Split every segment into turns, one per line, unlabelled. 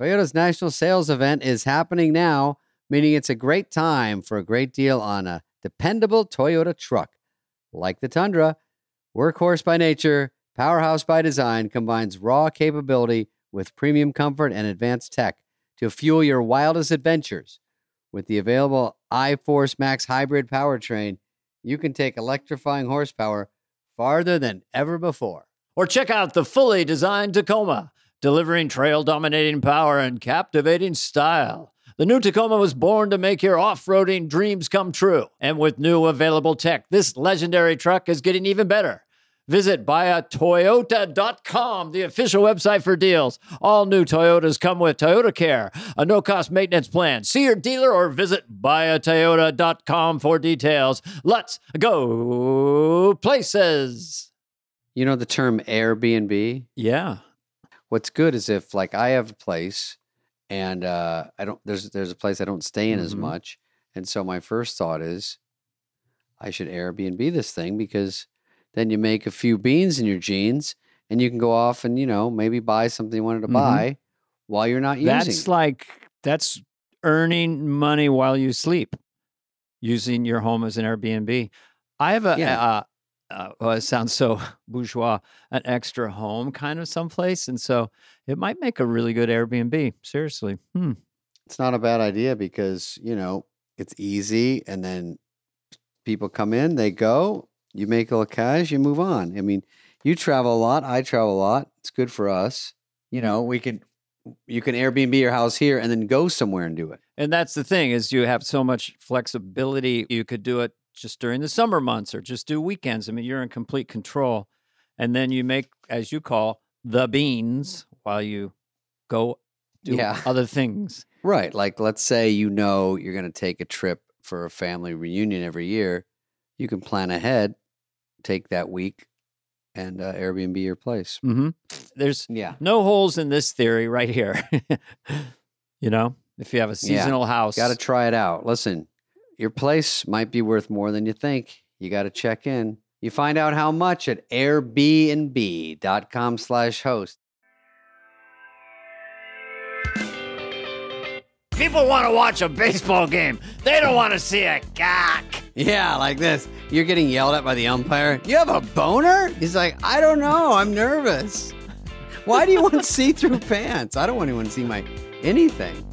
Toyota's national sales event is happening now, meaning it's a great time for a great deal on a dependable Toyota truck. Like the Tundra, workhorse by nature, powerhouse by design combines raw capability with premium comfort and advanced tech to fuel your wildest adventures. With the available iForce Max hybrid powertrain, you can take electrifying horsepower farther than ever before.
Or check out the fully designed Tacoma, delivering trail dominating power and captivating style. The new Tacoma was born to make your off roading dreams come true. And with new available tech, this legendary truck is getting even better. Visit buyatoyota.com, the official website for deals. All new Toyotas come with Toyota Care, a no cost maintenance plan. See your dealer or visit buyatoyota.com for details. Let's go places.
You know the term Airbnb?
Yeah.
What's good is if like I have a place and uh I don't there's there's a place I don't stay in as
Mhm.
much. And so my first thought is I should Airbnb this thing because then you make a few beans in your jeans and you can go off and, you know, maybe buy something you wanted to
Mhm.
buy while you're not using
That's like, that's earning money while you sleep, using your home as an Airbnb. I have a,
Yeah.
uh, uh, well, it sounds so bourgeois, an extra home kind of someplace. And so it might make a really good Airbnb. Seriously. Hmm.
It's not a bad idea because, you know, it's easy and then people come in, they go, you make a little cash, you move on. I mean, you travel a lot, I travel a lot. It's good for us. You know, we can you can Airbnb your house here and then go somewhere and do it.
And that's the thing is you have so much flexibility. You could do it just during the summer months or just do weekends. I mean, you're in complete control. And then you make, as you call, the beans while you go do
Yeah.
other things.
Right. Like let's say you know you're going to take a trip for a family reunion every year. You can plan ahead, take that week and uh, Airbnb your place.
hmm There's
Yeah.
no holes in this theory right here. you know, if you have a
Yeah.
seasonal house,
Got to try it out. Listen, your place might be worth more than you think. You got to check in. You find out how much at airbnb.com slash host.
people want to watch a baseball game. They don't want to see a cock.
Yeah, like this. You're getting yelled at by the umpire. You have a boner? He's like, I don't know. I'm nervous. Why do you want see-through pants? I don't want anyone to see my anything.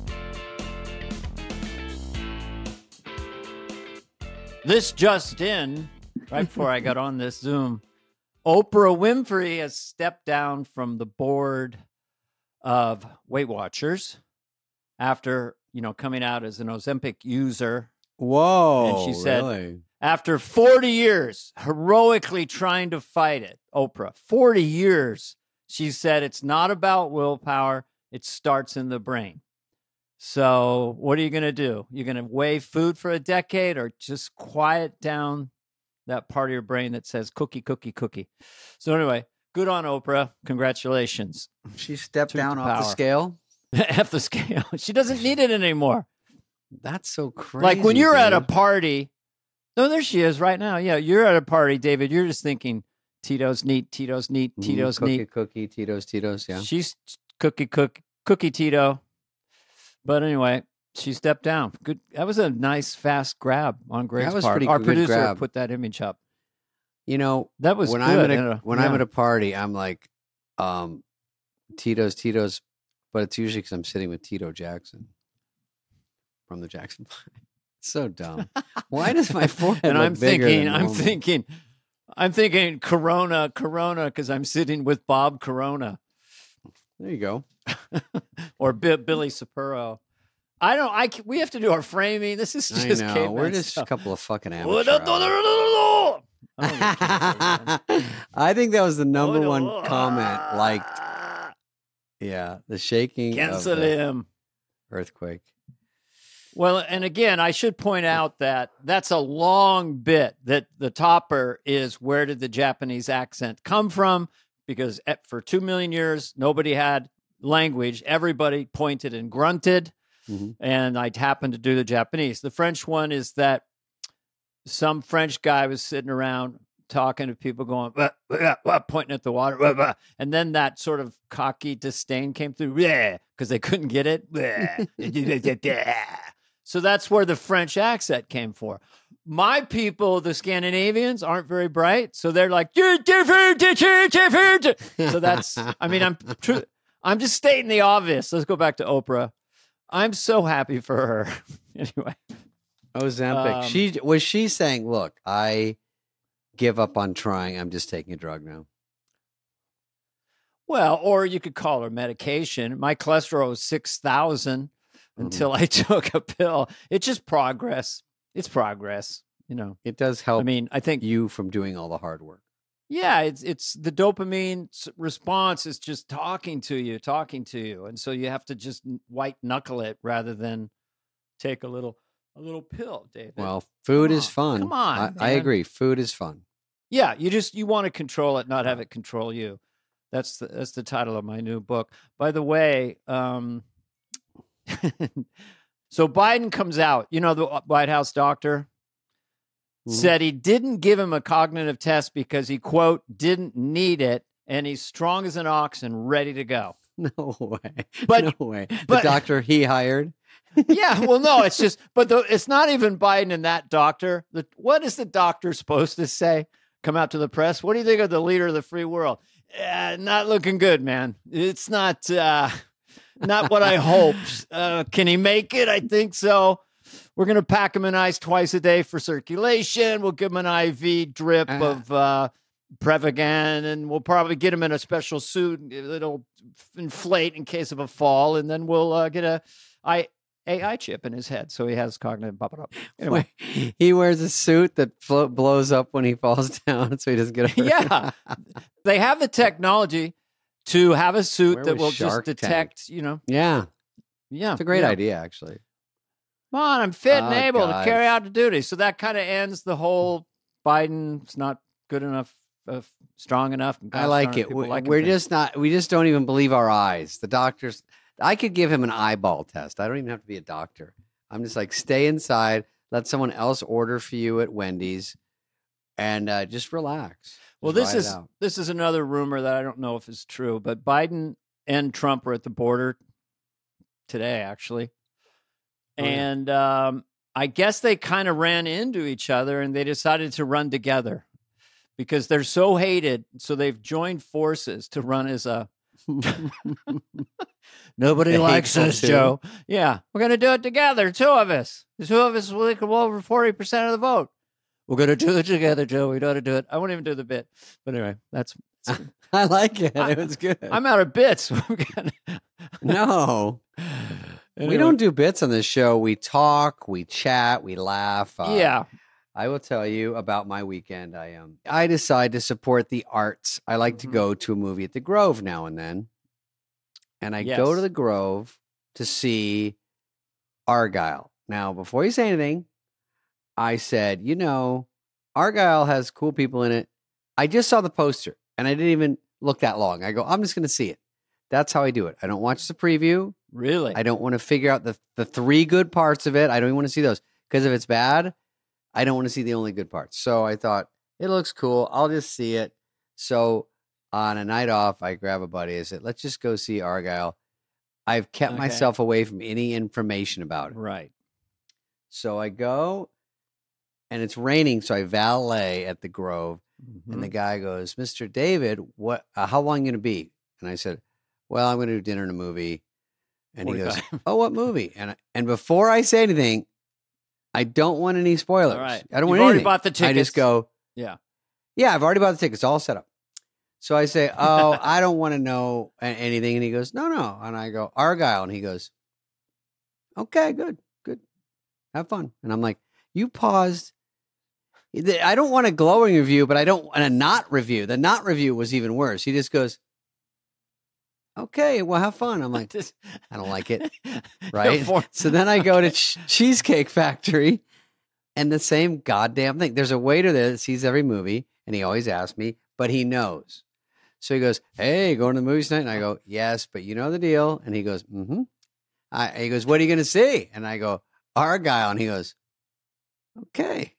This just in, right before I got on this Zoom, Oprah Winfrey has stepped down from the board of Weight Watchers after, you know, coming out as an Ozempic user.
Whoa.
And she said-
really?
After 40 years heroically trying to fight it, Oprah, 40 years, she said it's not about willpower, it starts in the brain. So, what are you going to do? You're going to weigh food for a decade or just quiet down that part of your brain that says cookie, cookie, cookie. So, anyway, good on Oprah. Congratulations.
She stepped
Took
down
the
off the scale.
F the scale. She doesn't need it anymore.
That's so crazy.
like when you're at a party. No, there she is right now. Yeah, you're at a party, David. You're just thinking Tito's neat, Tito's neat,
Mhm,
Tito's
cookie,
neat.
cookie, cookie, Tito's, Tito's. Yeah.
She's cookie cookie, cookie Tito. But anyway, she stepped down. Good. That was a nice fast grab on Greg's
was
part.
pretty
Our
good
producer
grab.
put that image up.
You know,
That was
when
good.
I'm at a,
and, uh,
when I'm at a party, I'm like, um, Tito's, Tito's, but it's usually because I'm sitting with Tito Jackson from the Jackson Five. so dumb. Why does my forehead
and
look
I'm thinking, I'm
normal?
thinking, I'm thinking Corona, Corona, because I'm sitting with Bob Corona.
There you go.
or Bi- Billy Sapuro. I don't. I we have to do our framing. This is
I
just
know. We're just a couple of fucking amateurs.
I don't get canceled, man.
I think that was the number
Oh,
one comment. Ah! Like, yeah, the shaking
cancel him.
earthquake.
Well, and again, I should point out that that's a long bit. That the topper is where did the Japanese accent come from? Because for two million years, nobody had language. Everybody pointed and grunted.
Mhm.
and I happened to do the Japanese. The French one is that some French guy was sitting around talking to people, going pointing at the water, and then that sort of cocky disdain came through, because they couldn't get it. So that's where the French accent came for. My people, the Scandinavians, aren't very bright, so they're like, "You're different, different." So that's, I mean, I'm true. I'm just stating the obvious. Let's go back to Oprah. I'm so happy for her. anyway,
Ozempic.
Um,
she was she saying, "Look, I give up on trying. I'm just taking a drug now."
well, or you could call her medication. My cholesterol was 6,000 until I took a pill. It's just progress. It's progress, you know.
It does help
I mean, I think
you from doing all the hard work.
Yeah, it's it's the dopamine response is just talking to you, talking to you, and so you have to just white knuckle it rather than take a little a little pill, David.
Well, food
Come
is
on,
fun.
come on,
I, I agree. Food is fun.
yeah, you just you want to control it, not have it control you. That's the that's the title of my new book. By the way, um, so Biden comes out. You know the White House doctor
Mhm.
said he didn't give him a cognitive test because he quote didn't need it, and he's strong as an ox and ready to go.
No way.
But-
no way.
but-
the doctor he hired.
yeah, well, no, it's just, but the, it's not even Biden and that doctor. The, what is the doctor supposed to say? Come out to the press. What do you think of the leader of the free world? Uh, not looking good, man. It's not, uh, not what I hoped. Uh, can he make it? I think so. We're gonna pack him in ice twice a day for circulation. We'll give him an IV drip
Uh.
of uh, Prevagen, and we'll probably get him in a special suit that'll inflate in case of a fall, and then we'll uh, get a I AI chip in his head, so he has cognitive. Blah, blah. Anyway,
he wears a suit that flo- blows up when he falls down, so he doesn't get hurt.
Yeah. they have the technology to have a suit
Where
that will just
Tank?
detect. You know,
yeah.
yeah,
It's a great
yeah.
idea, actually.
Come on, I'm fit and
Oh,
able to carry out the duty. So that kind of ends the whole Biden's not good enough, uh, strong enough. and
I like it. We-
like
We're just not. We just don't even believe our eyes. The doctors. I could give him an eyeball test. I don't even have to be a doctor. I'm just like stay inside. Let someone else order for you at Wendy's, and uh, just relax.
Well,
Just
this is this is another rumor that I don't know if it's true, but Biden and Trump were at the border today, actually,
Oh, yeah.
and um, I guess they kind of ran into each other and they decided to run together because they're so hated. So they've joined forces to run as a. Nobody
The
likes us. Joe. Yeah, we're gonna do it together, two of us. The two of us will equal over forty percent of the vote. We're gonna do it together, Joe. We know how to do it. I won't even do the bit, but anyway, that's.
I like it. It was good.
I'm out of bits. We gotta-
we don't do bits on this show. We talk, we chat, we laugh. Uh,
yeah,
I will tell you about my weekend. I um I decide to support the arts. I like to
Mhm.
go to a movie at the Grove now and then. And I go to the Grove to see Argylle. Now, before you say anything, I said, you know, Argylle has cool people in it. I just saw the poster and I didn't even look that long. I go, I'm just going to see it. That's how I do it. I don't watch the preview.
really.
I don't want to figure out the, the three good parts of it. I don't even want to see those because if it's bad, I don't want to see the only good parts. So I thought it looks cool. I'll just see it. So on a night off, I grab a buddy. I said, let's just go see Argylle. I've kept
Okay.
myself away from any information about it.
right.
So I go and it's raining. So I valet at the Grove.
Mhm.
And the guy goes, Mr. David, what, uh, how long you going to be? And I said, well, I'm going to do dinner and a movie. And he goes, oh, what movie? And I- and before I say anything, I don't want any spoilers.
All right.
I don't
You've
want
already
anything.
bought the tickets.
I just go,
Yeah.
yeah, I've already bought the tickets, all set up. So I say, oh, I don't want to know anything. And he goes, no, no. And I go, Argylle. And he goes, okay, good, good. Have fun. And I'm like, you paused. I don't want a glowing review, but I don't want a not review. The not review was even worse. He just goes, okay, well, have fun. I'm like, I don't like it. Right. So then I go to Ch- Cheesecake Factory and the same goddamn thing. There's a waiter there that sees every movie and he always asks me, but he knows. So he goes, Hey, going to the movies tonight? And I go, Yes, but you know the deal. And he goes, Mm hmm. I, he goes, What are you going to see? And I go, Argylle. And he goes, Okay.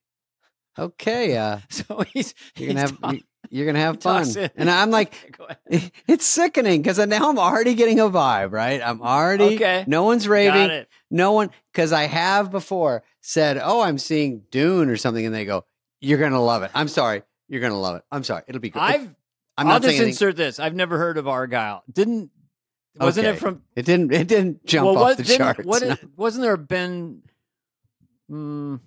Okay, uh,
So he's
you're gonna
he's
have you're gonna have fun, and I'm like, it's sickening because now I'm already getting a vibe, right? I'm already
Okay.
No one's raving. No one, because I have before said, "Oh, I'm seeing Dune or something," and they go, "You're gonna love it." I'm sorry, you're gonna love it. I'm sorry, it'll be great.
I've
I'm
I'll
not
just
anything.
insert this. I've never heard of Argylle. Didn't wasn't
Okay.
it from
It didn't. It didn't jump
well,
off
what,
the
didn't-
charts.
What is, wasn't there been? Mm,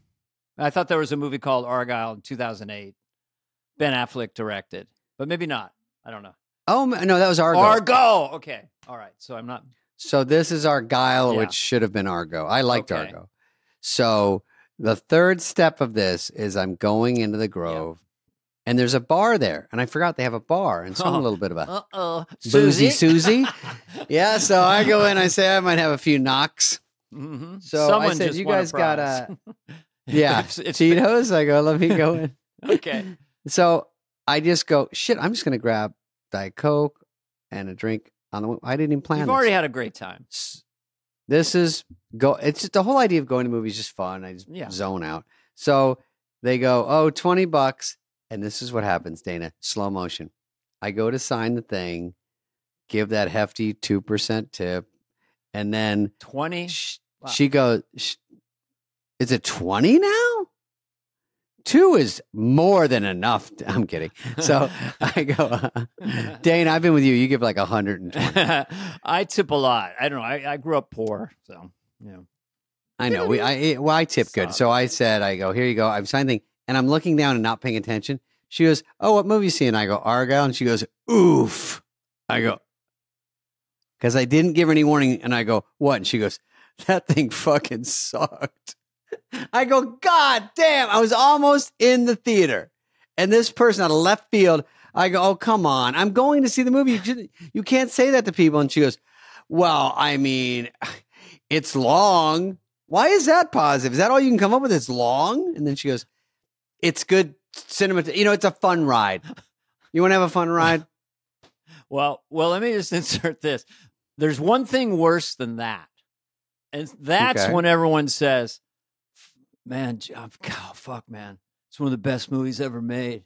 I thought there was a movie called Argylle in 2008. Ben Affleck directed, but maybe not. I don't know.
oh no, that was Argo.
Argo. Okay. All right. So I'm not.
So this is Argylle,
Yeah.
which should have been Argo. I liked
Okay.
Argo. So the third step of this is I'm going into the Grove, and there's a bar there, and I forgot they have a bar, and so I'm a
Oh.
little bit of a
Uh oh.
boozy Susie. yeah. So I go in, I say I might have a few knocks.
hmm
So I said, "You
a
guys got
prize.
Yeah,
It's- it's-
Tito's. I go, let me go in.
Okay.
So I just go, shit. I'm just gonna grab Diet Coke and a drink on the. I didn't even plan.
You've
this.
already had a great time.
This is go. It's just the whole idea of going to movies is just fun. I just
Yeah.
zone out. So they go, oh, 20 bucks, and this is what happens, Dana. Slow motion. I go to sign the thing, give that hefty two percent tip, and then
20.
sh-
Wow.
she goes, sh- "Is it 20 now?" Two is more than enough. I'm kidding. So I go, Dane, I've been with you. You give like 120.
I tip a lot. I don't know. I, I grew up poor, so you know.
I know. We I well, I tip good. So I said, I go, here you go. I'm signing, and I'm looking down and not paying attention. She goes, oh, what movie you seeing? I go, Argylle, and she goes, oof. I go, because I didn't give her any warning, and I go, what? And she goes, that thing fucking sucked. I go, God damn! I was almost in the theater, and this person out of left field. I go, oh come on! I'm going to see the movie. You, just- you can't say that to people. And she goes, well, I mean, it's long. Why is that positive? Is that all you can come up with? It's long. And then she goes, it's good cinema. You know, it's a fun ride. You want to have a fun ride?
Well, well, let me just insert this. There's one thing worse than that. And that's
Okay.
when everyone says, Man, oh, fuck, man. It's one of the best movies ever made.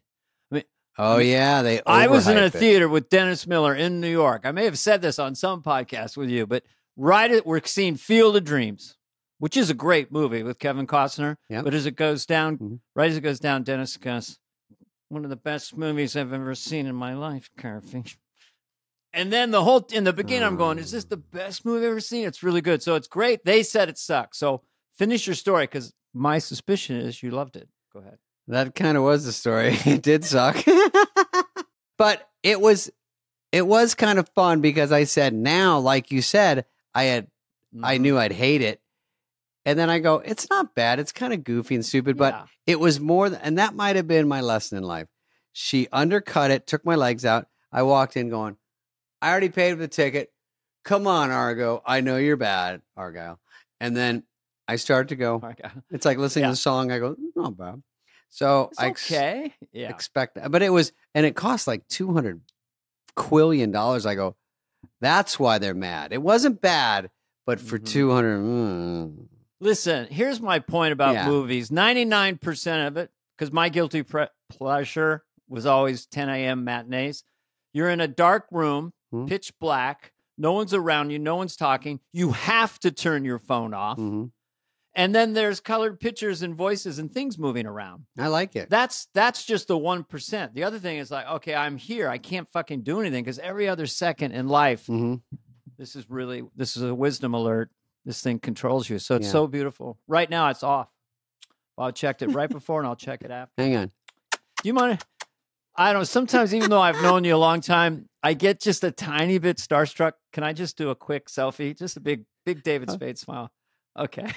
I mean, oh yeah, they.
I was in a
it.
theater with Dennis Miller in New York. I may have said this on some podcast with you, but right at we're seeing Field of Dreams, which is a great movie with Kevin Costner.
Yep.
But as it goes down,
Mhm.
right as it goes down, Dennis goes, "One of the best movies I've ever seen in my life, Carvey." And then the whole in the beginning, I'm going, "Is this the best movie I've ever seen?" It's really good. So it's great. They said it sucks. So finish your story because my suspicion is you loved it. Go ahead.
That kind of was the story. It did suck, but it was. It was kind of fun because I said now, like you said, I had I
Mhm.
knew I'd hate it. And then I go, it's not bad. It's kind of goofy and stupid, but
Yeah.
it was more, th- and that might have been my lesson in life. She undercut it, took my legs out. I walked in going, I already paid for the ticket. Come on, Argo. I know you're bad, Argylle. And then I started to go,
Okay.
it's like listening
Yeah.
to a song. I go, "Mm, not bad. So
It's
I ex-
okay. Yeah.
expect that. But it was, and it cost like 200 quillion dollars. I go, that's why they're mad. It wasn't bad, but for
Mhm.
200, mm,
Listen, here's my point about
Yeah.
movies 99% of it, because my guilty pre- pleasure was always 10 a.m. matinees. You're in a dark room,
Hmm.
pitch black, no one's around you, no one's talking. You have to turn your phone off.
mhm.
And then there's colored pictures and voices and things moving around.
I like it.
That's that's just the 1%. The other thing is like, okay, I'm here. I can't fucking do anything because every other second in life,
hmm
this is really this is a wisdom alert. This thing controls you. So it's
Yeah.
so beautiful. Right now it's off. Well, I checked it right before and I'll check it after.
Hang on.
Do you mind? I don't know. sometimes even though I've known you a long time, I get just a tiny bit starstruck. Can I just do a quick selfie? Just a big, big David? Spade smile. Okay.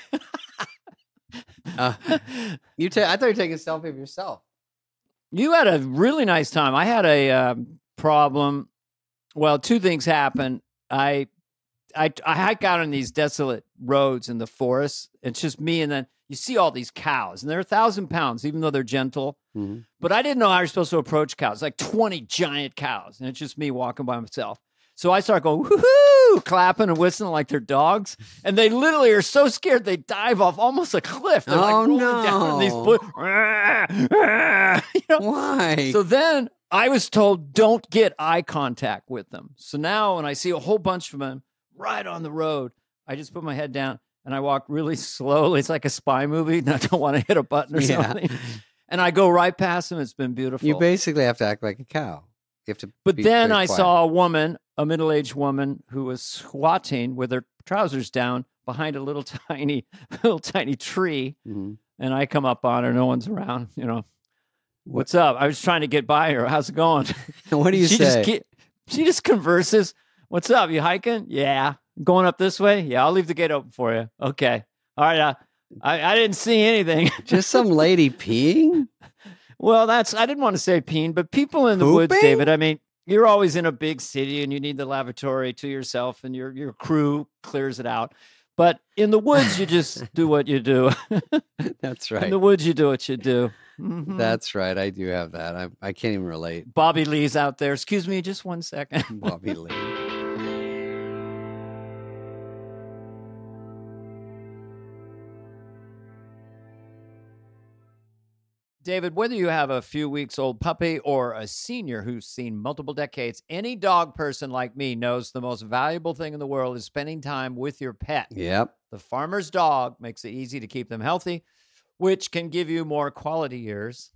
Uh, you ta- I thought you were taking a selfie of yourself.
You had a really nice time. I had a um, problem. Well, two things happened. I, I, I hike out on these desolate roads in the forest. It's just me, and then you see all these cows, and they're a thousand pounds, even though they're gentle.
Mhm.
But I didn't know how you're supposed to approach cows. Like twenty giant cows, and it's just me walking by myself. So I start going, woohoo, clapping and whistling like they're dogs. And they literally are so scared they dive off almost a cliff. They're like
Oh,
rolling down these
no.
bu- you know?
Why?
So then I was told, don't get eye contact with them. So now when I see a whole bunch of them right on the road, I just put my head down and I walk really slowly. It's like a spy movie. And I don't want to hit a button or
Yeah.
something. And I go right past them. It's been beautiful.
you basically have to act like a cow. You have to.
But then I
quiet.
saw a woman, a middle aged woman, who was squatting with her trousers down behind a little tiny, little tiny tree.
Mhm.
And I come up on her. No one's around. You know, what's up? I was trying to get by her. How's it going?
What do you
she
say?
Just ke- she just converses. What's up? You hiking? Yeah. Going up this way? Yeah. I'll leave the gate open for you. Okay. All right. Uh, I, I didn't see anything.
Just some lady peeing?
well, that's, I didn't want to say peen, but people in the woods, David, I mean, you're always in a big city and you need the lavatory to yourself and your, your crew clears it out. But in the woods, you just do what you do.
That's right In
the woods, you do what you do. Mhm.
That's right. I do have that. I, I can't even relate.
Bobby Lee's out there. Excuse me, just one second.
Bobby Lee.
David, whether you have a few weeks old puppy or a senior who's seen multiple decades, any dog person like me knows the most valuable thing in the world is spending time with your pet.
Yep.
The farmer's dog makes it easy to keep them healthy, which can give you more quality years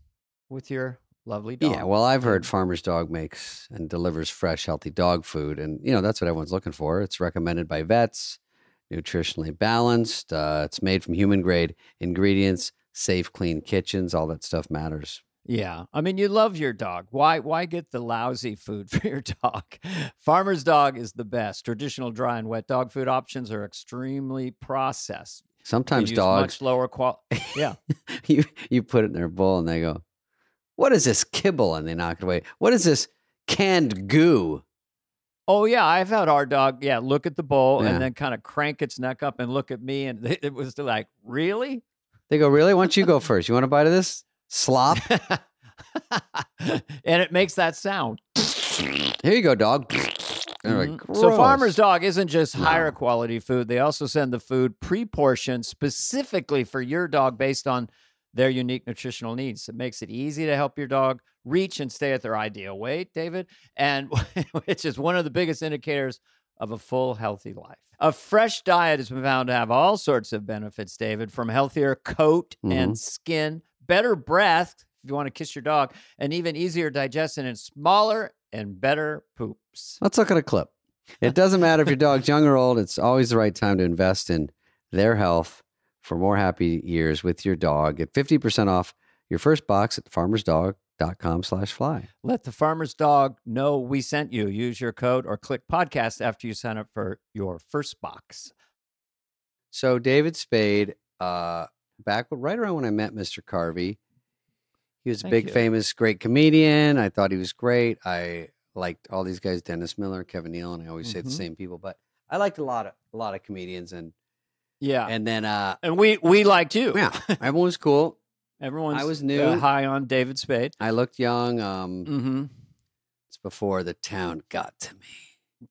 with your lovely dog.
Yeah. Well, I've heard Farmer's Dog makes and delivers fresh, healthy dog food. And, you know, that's what everyone's looking for. It's recommended by vets, nutritionally balanced. Uh, it's made from human grade ingredients, safe, clean kitchens. All that stuff matters.
Yeah. I mean, you love your dog. Why why get the lousy food for your dog? Farmer's dog is the best. Traditional dry and wet dog food options are extremely processed.
Sometimes dogs,
much lower quality. Yeah.
you, you put it in their bowl and they go, What is this kibble? And they knock it away. What is this canned goo?
Oh yeah, I've had our dog. Yeah, look at the bowl
Yeah.
and then kind of crank its neck up and look at me, and it was like, really?
They go, Really? Why don't you go first? You want a bite of this? Slop?
and it makes that sound.
Here you go, dog. Like,
Mhm. So Farmer's Dog isn't just higher
No.
quality food. They also send the food pre-portioned specifically for your dog based on their unique nutritional needs. It makes it easy to help your dog reach and stay at their ideal weight, David, and which is one of the biggest indicators of a full healthy life. A fresh diet has been found to have all sorts of benefits, David, from healthier coat and mm-hmm. skin, better breath if you want to kiss your dog, and even easier digestion and smaller and better poops.
Let's look at a clip. It doesn't matter if your dog's young or old, it's always the right time to invest in their health for more happy years with your dog. Get 50% off your first box at farmersdog.com slash fly.
Let the farmer's dog know we sent you. Use your code or click podcast after you sign up for your first box.
So David Spade, uh, back right around when I met Mr. Carvey, he was a
Thank
big,
you.
famous, great comedian. I thought he was great. I liked all these guys, Dennis Miller, Kevin Neal, and I always say the
Mhm.
same people, but I liked a lot of a lot of comedians and
Yeah. And,
and then uh and
we we liked you.
yeah, everyone was cool.
Everyone's I
was
uh,
new.
high on David Spade.
I looked young. Um
hmm
it's before the town got to me.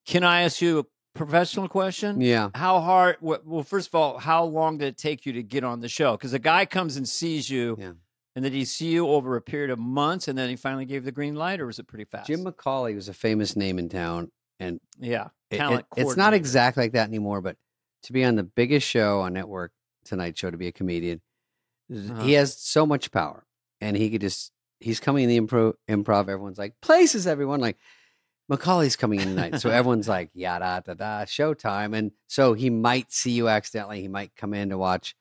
Can I ask you a professional question?
Yeah.
How hard? wh- Well, first of all, how long did it take you to get on the show? Because a guy comes and sees you,
Yeah.
and then he see you over a period of months, and then he finally gave the green light, or was it pretty fast?
Jim McCawley was a famous name in town and
yeah,
it- it-
talent.
it's not
coordinator.
exactly like that anymore, but to be on the biggest show on network tonight show to be a comedian,
Uh-huh.
he has so much power and he could just he's coming in the improv improv, everyone's like, places everyone like McCawley's coming in tonight. so everyone's like, yada da da, showtime. And so he might see you accidentally. He might come in to watch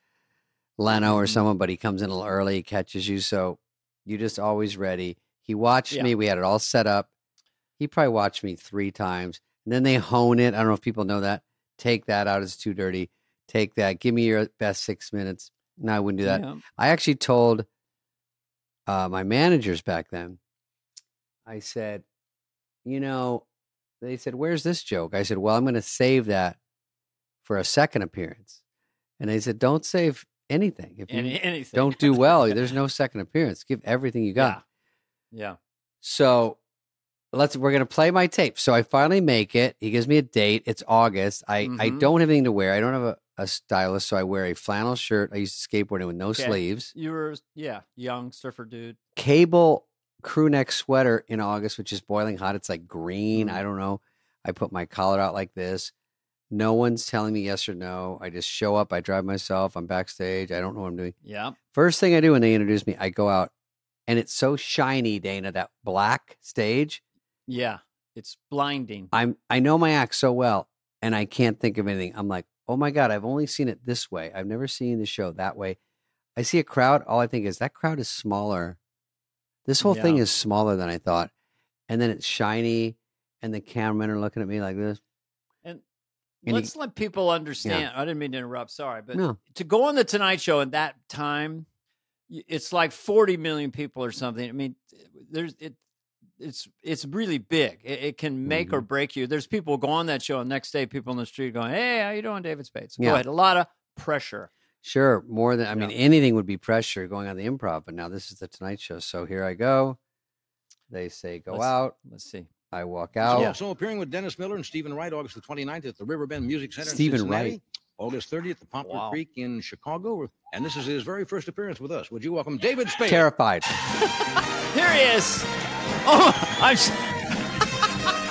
Leno or
Mhm.
someone, but he comes in a little early, catches you. So you're just always ready. He watched
Yeah.
me. We had it all set up. He probably watched me three times. And then they hone it. I don't know if people know that. Take that out. It's too dirty. Take that. Give me your best six minutes. No, I wouldn't do that.
Yeah.
I actually told uh, my managers back then, I said, you know, they said, where's this joke? I said, well, I'm going to save that for a second appearance. And they said, don't save anything. If you
Any, anything.
don't do well, there's no second appearance. Give everything you got.
Yeah. Yeah.
So let's we're gonna play my tape. So I finally make it. He gives me a date. It's August. I I
Mhm.
don't have anything to wear. I don't have a, a stylist, so I wear a flannel shirt. I used to skateboard in with no
Okay.
sleeves.
You were, yeah, young surfer dude.
Cable crew neck sweater in August, which is boiling hot. It's like green.
Mhm.
I don't know. I put my collar out like this. No one's telling me yes or no. I just show up. I drive myself. I'm backstage. I don't know what I'm doing.
Yeah.
First thing I do when they introduce me, I go out, and it's so shiny, Dana. That black stage.
Yeah. It's blinding.
I'm I know my act so well, and I can't think of anything. I'm like, oh my god, I've only seen it this way. I've never seen the show that way. I see a crowd. All I think is that crowd is smaller. This whole thing is smaller than I thought, and then it's shiny, and the cameramen are looking at me like this.
And
And
let's let people understand. I didn't mean to interrupt. Sorry, but
No,
to go on the Tonight Show at that time, it's like 40 million people or something. I mean, there's it. It's it's really big. It, it can make
Mm-hmm.
or break you. There's people go on that show, and next day people in the street going, "Hey, how you doing, David Spades?" Go
Yeah.
ahead. A lot of pressure.
sure, more than I mean,
Yeah.
anything would be pressure going on the improv, but now this is the Tonight Show. So here I go. They say go
Let's-
out.
Let's see.
I walk
So
out.
Also appearing with Dennis Miller and Steven Wright August the 29th at the Riverbend Music Center Steven.
Wright.
August 30th at the Poplar
Wow.
Creek in Chicago. And this is his very first appearance with us. Would you welcome David Spade?
Terrified.
Here he is. Oh, I'm. s-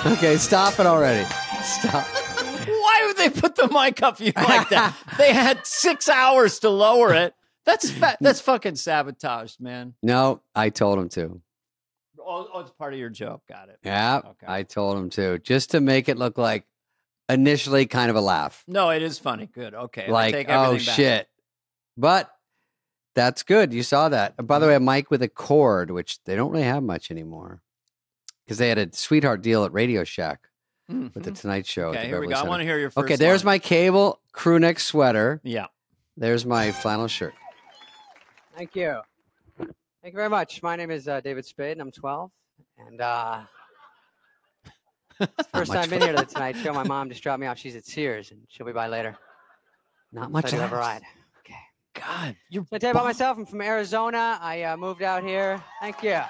Okay, stop it already. Stop.
Why would they put the mic up you like that? they had six hours to lower it. That's fa- mm. that's fucking sabotaged, man.
No, I told him to.
Oh, oh, it's part of your joke. Got it.
Yeah,
Okay.
I told him to, just to make it look like initially kind of a laugh,
No, it is funny. Good. Okay. I
like
take
oh
everything back.
shit. But that's good. You saw that. And by the mm. way, a mic with a cord, which they don't really have much anymore, because they had a sweetheart deal at Radio Shack with the
Mhm.
Tonight Show. at the
Okay, here we
Beverly
go. I want to hear your first.
Okay, there's
line.
my cable crew neck sweater.
Yeah.
There's my flannel shirt.
Thank you. Thank you very much. My name is uh, David Spade, and I'm 12. And uh, it's the first
much
time been here to the Tonight Show. My mom just dropped me off. She's at Sears, and she'll be by later.
Not much
of a ride. Okay.
God, you're.
So I tell you about myself. I'm from Arizona. I uh, moved out here. Thank you.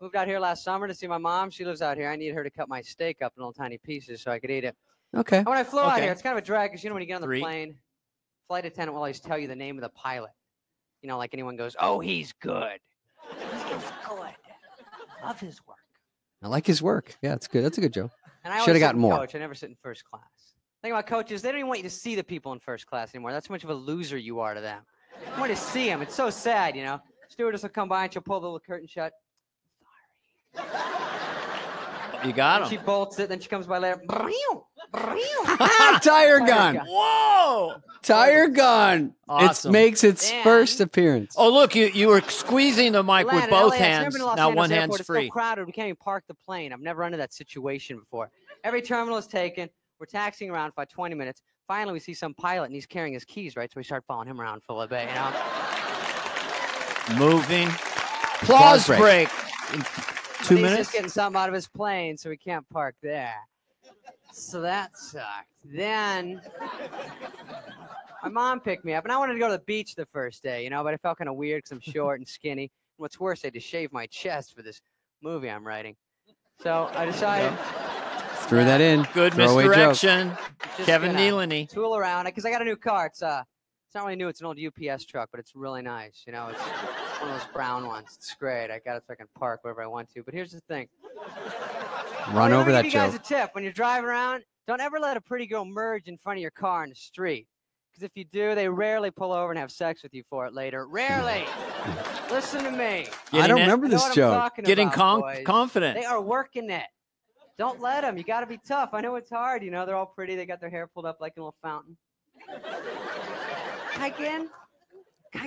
Moved out here last summer to see my mom. She lives out here. I need her to cut my steak up in little tiny pieces so I could eat it.
Okay.
And when I flew out
Okay.
here, it's kind of a drag because you know when you get on the
Three.
plane, flight attendant will always tell you the name of the pilot. You know, like anyone goes, "Oh, he's good. He's good. Love his work."
I like his work. Yeah, it's good. That's a good joke.
And I
Shoulda
sit
gotten
in
more.
Coach. I never sit in first class. Thing about coaches, they don't even want you to see the people in first class anymore. That's how much of a loser you are to them. You want to see them. It's so sad, you know. Stewardess will come by and she'll pull the little curtain shut.
You got him.
She bolts it. Then she comes by later.
Tire gun.
gun.
Whoa.
Tire gun.
Awesome.
It makes its
Dan.
first appearance.
Oh, look, you you were squeezing the mic with
Atlanta,
both
LAX, never
hands.
been to Los
Now
Angeles
one
Airport.
hand's
it's
free.
so crowded, we can't even park the plane. I've never run into that situation before. Every terminal is taken. We're taxiing around for about 20 minutes. Finally, we see some pilot, and he's carrying his keys, right? So we start following him around for a little bit, you know?
Moving. Applause
break.
break. In
But
Two
he's
minutes.
just getting something out of his plane, so we can't park there. So that sucked. Then my mom picked me up, and I wanted to go to the beach the first day, you know, but I felt kind of weird because I'm short and skinny. And what's worse, I had to shave my chest for this movie I'm writing. So I decided
Threw that in.
Good
Throwaway
misdirection. Kevin
gonna
Nealany.
tool around because I got a new car. It's uh, it's not really new. It's an old UPS truck, but it's really nice. You know, it's one of those brown ones. It's great. I got it so I can park wherever I want to. But here's the thing.
Run
Hey,
over
let
that
me give you guys
joke.
a tip. When you're driving around, don't ever let a pretty girl merge in front of your car in the street. Because if you do, they rarely pull over and have sex with you for it later. Rarely. Listen to me.
I
Getting
don't
it-
remember
I know
this
what I'm
joke.
talking
Getting
about,
con-
boys.
confident.
They are working it. Don't let them. You got to be tough. I know it's hard. You know, they're all pretty. They got their hair pulled up like a little fountain. Can I get in? Can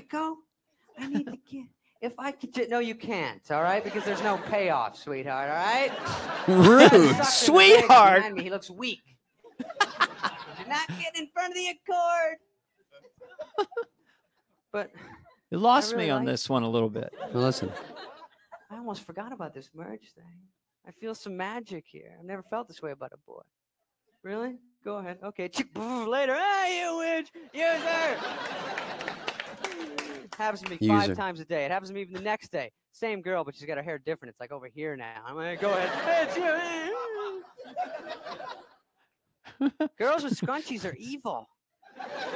I need to get. If I could, ju- no, you can't. All right, because there's no payoff, sweetheart. All right.
Rude.
Sucker in the leg
Sweetheart.
behind me, He looks weak. You're not getting in front of the accord. but
You lost
really
me on
like-
this one a little bit.
Well, listen.
I almost forgot about this merge thing. I feel some magic here. I've never felt this way about a boy. Really? Go ahead. Okay. Chick, later. Ah, you witch. User. Happens to me
User.
five times a day. It happens to me even the next day. Same girl, but she's got her hair different. It's like over here now. I'm like, go ahead. Hey. Girls with scrunchies are evil.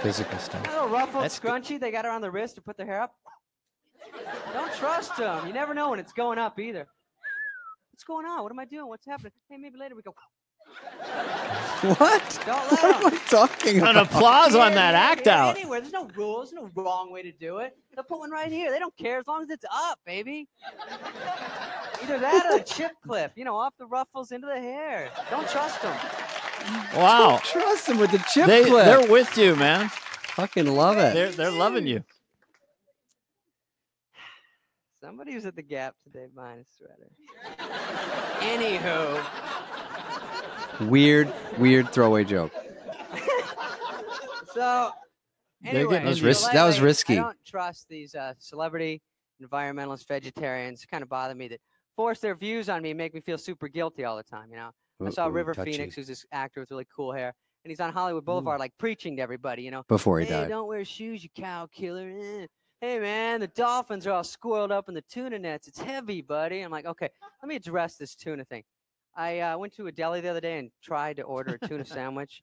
Physical stuff.
That little ruffled
That's good.
scrunchie they got around the wrist to put their hair up. Don't trust them. You never know when it's going up either. What's going on? What am I doing? What's happening? Hey, maybe later we go.
What?
Don't
What
let
am I
'em.
talking
An
about?
applause on that act out.
Anywhere. There's no rules. There's no wrong way to do it. They'll put one right here. They don't care as long as it's up, baby. Either that or a chip clip, you know, off the ruffles into the hair. Don't trust them.
Wow.
Trust him with the chip
They,
clip.
they're with you, man.
Fucking love it.
They're they're loving you.
Somebody was at the Gap today buying a sweater. Anywho,
Weird, weird throwaway joke.
so anyway,
getting
That was ris- that was risky.
I don't trust these uh, celebrity environmentalist vegetarians. Kind of bother me that force their views on me and make me feel super guilty all the time. You know, I saw
Ooh,
River
touchy.
Phoenix, who's this actor with really cool hair, and he's on Hollywood Boulevard, like preaching to everybody. You know,
Before he
hey,
died.
don't wear shoes, you cow killer. eh. Hey, man, the dolphins are all squirreled up in the tuna nets. It's heavy, buddy. I'm like, okay, let me address this tuna thing. I uh, went to a deli the other day and tried to order a tuna sandwich,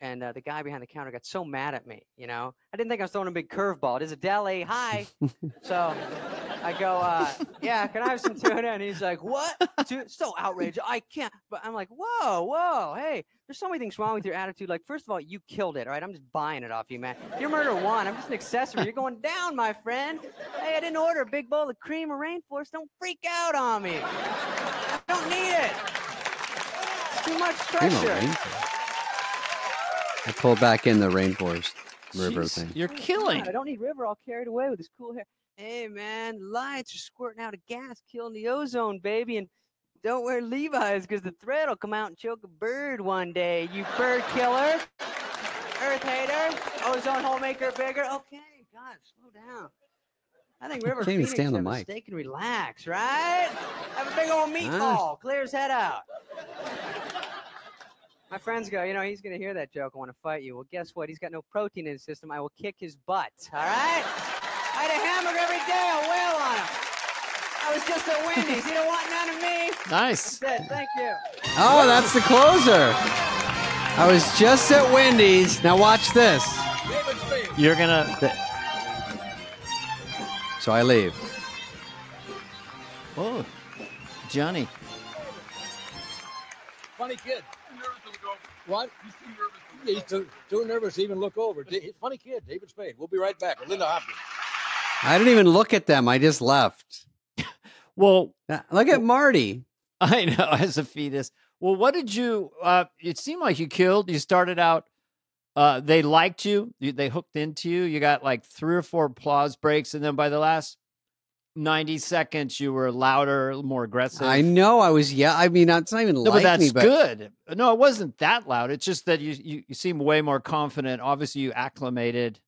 and uh, the guy behind the counter got so mad at me. You know, I didn't think I was throwing a big curveball. It is a deli. Hi. so I go, uh, yeah, can I have some tuna? And he's like, what? Tu- so outrageous. I can't. But I'm like, whoa, whoa, hey, there's so many things wrong with your attitude. Like, first of all, you killed it, all right? I'm just buying it off you, man. You're murder one. I'm just an accessory. You're going down, my friend. Hey, I didn't order a big bowl of cream or rainforest. Don't freak out on me. I don't need it. It's too much
Cream
pressure.
I pulled back in the rainforest river
Jeez,
thing.
You're killing.
I don't need River all carried away with this cool hair. Hey, man, lights are squirting out of gas, killing the ozone, baby. And don't wear Levi's because the thread will come out and choke a bird one day. You bird killer, earth hater, ozone hole maker bigger. Okay, God, slow down. I think River
can't even
Phoenix
stay on the
a
mic.
steak and relax, right? Have a big old meatball, clear his head out. My friends go, you know, he's going to hear that joke I want to fight you. Well, guess what? He's got no protein in his system. I will kick his butt. All right? I had a hamburger every day. I'll wail on him. I was just at Wendy's. He don't want none of me.
Nice.
That's it. Thank you.
Oh, that's the closer. I was just at Wendy's. Now watch this.
You're gonna.
So I leave.
Oh, Johnny.
Funny kid. What? He's too, nervous. He's too nervous to even look over. Da- Funny kid, David Spade. We'll be right back with Linda Hopkins.
I didn't even look at them. I just left.
Well,
Look at Marty.
I know as a fetus. Well, what did you? Uh, it seemed like you killed. You started out. Uh, they liked you. you. They hooked into you. You got like three or four applause breaks, and then by the last ninety seconds, you were louder, more aggressive.
I know. I was. Yeah. I mean, it's not even
No,
like
but that's
me, but
good. No, it wasn't that loud. It's just that you you, you seem way more confident. Obviously, you acclimated
Uh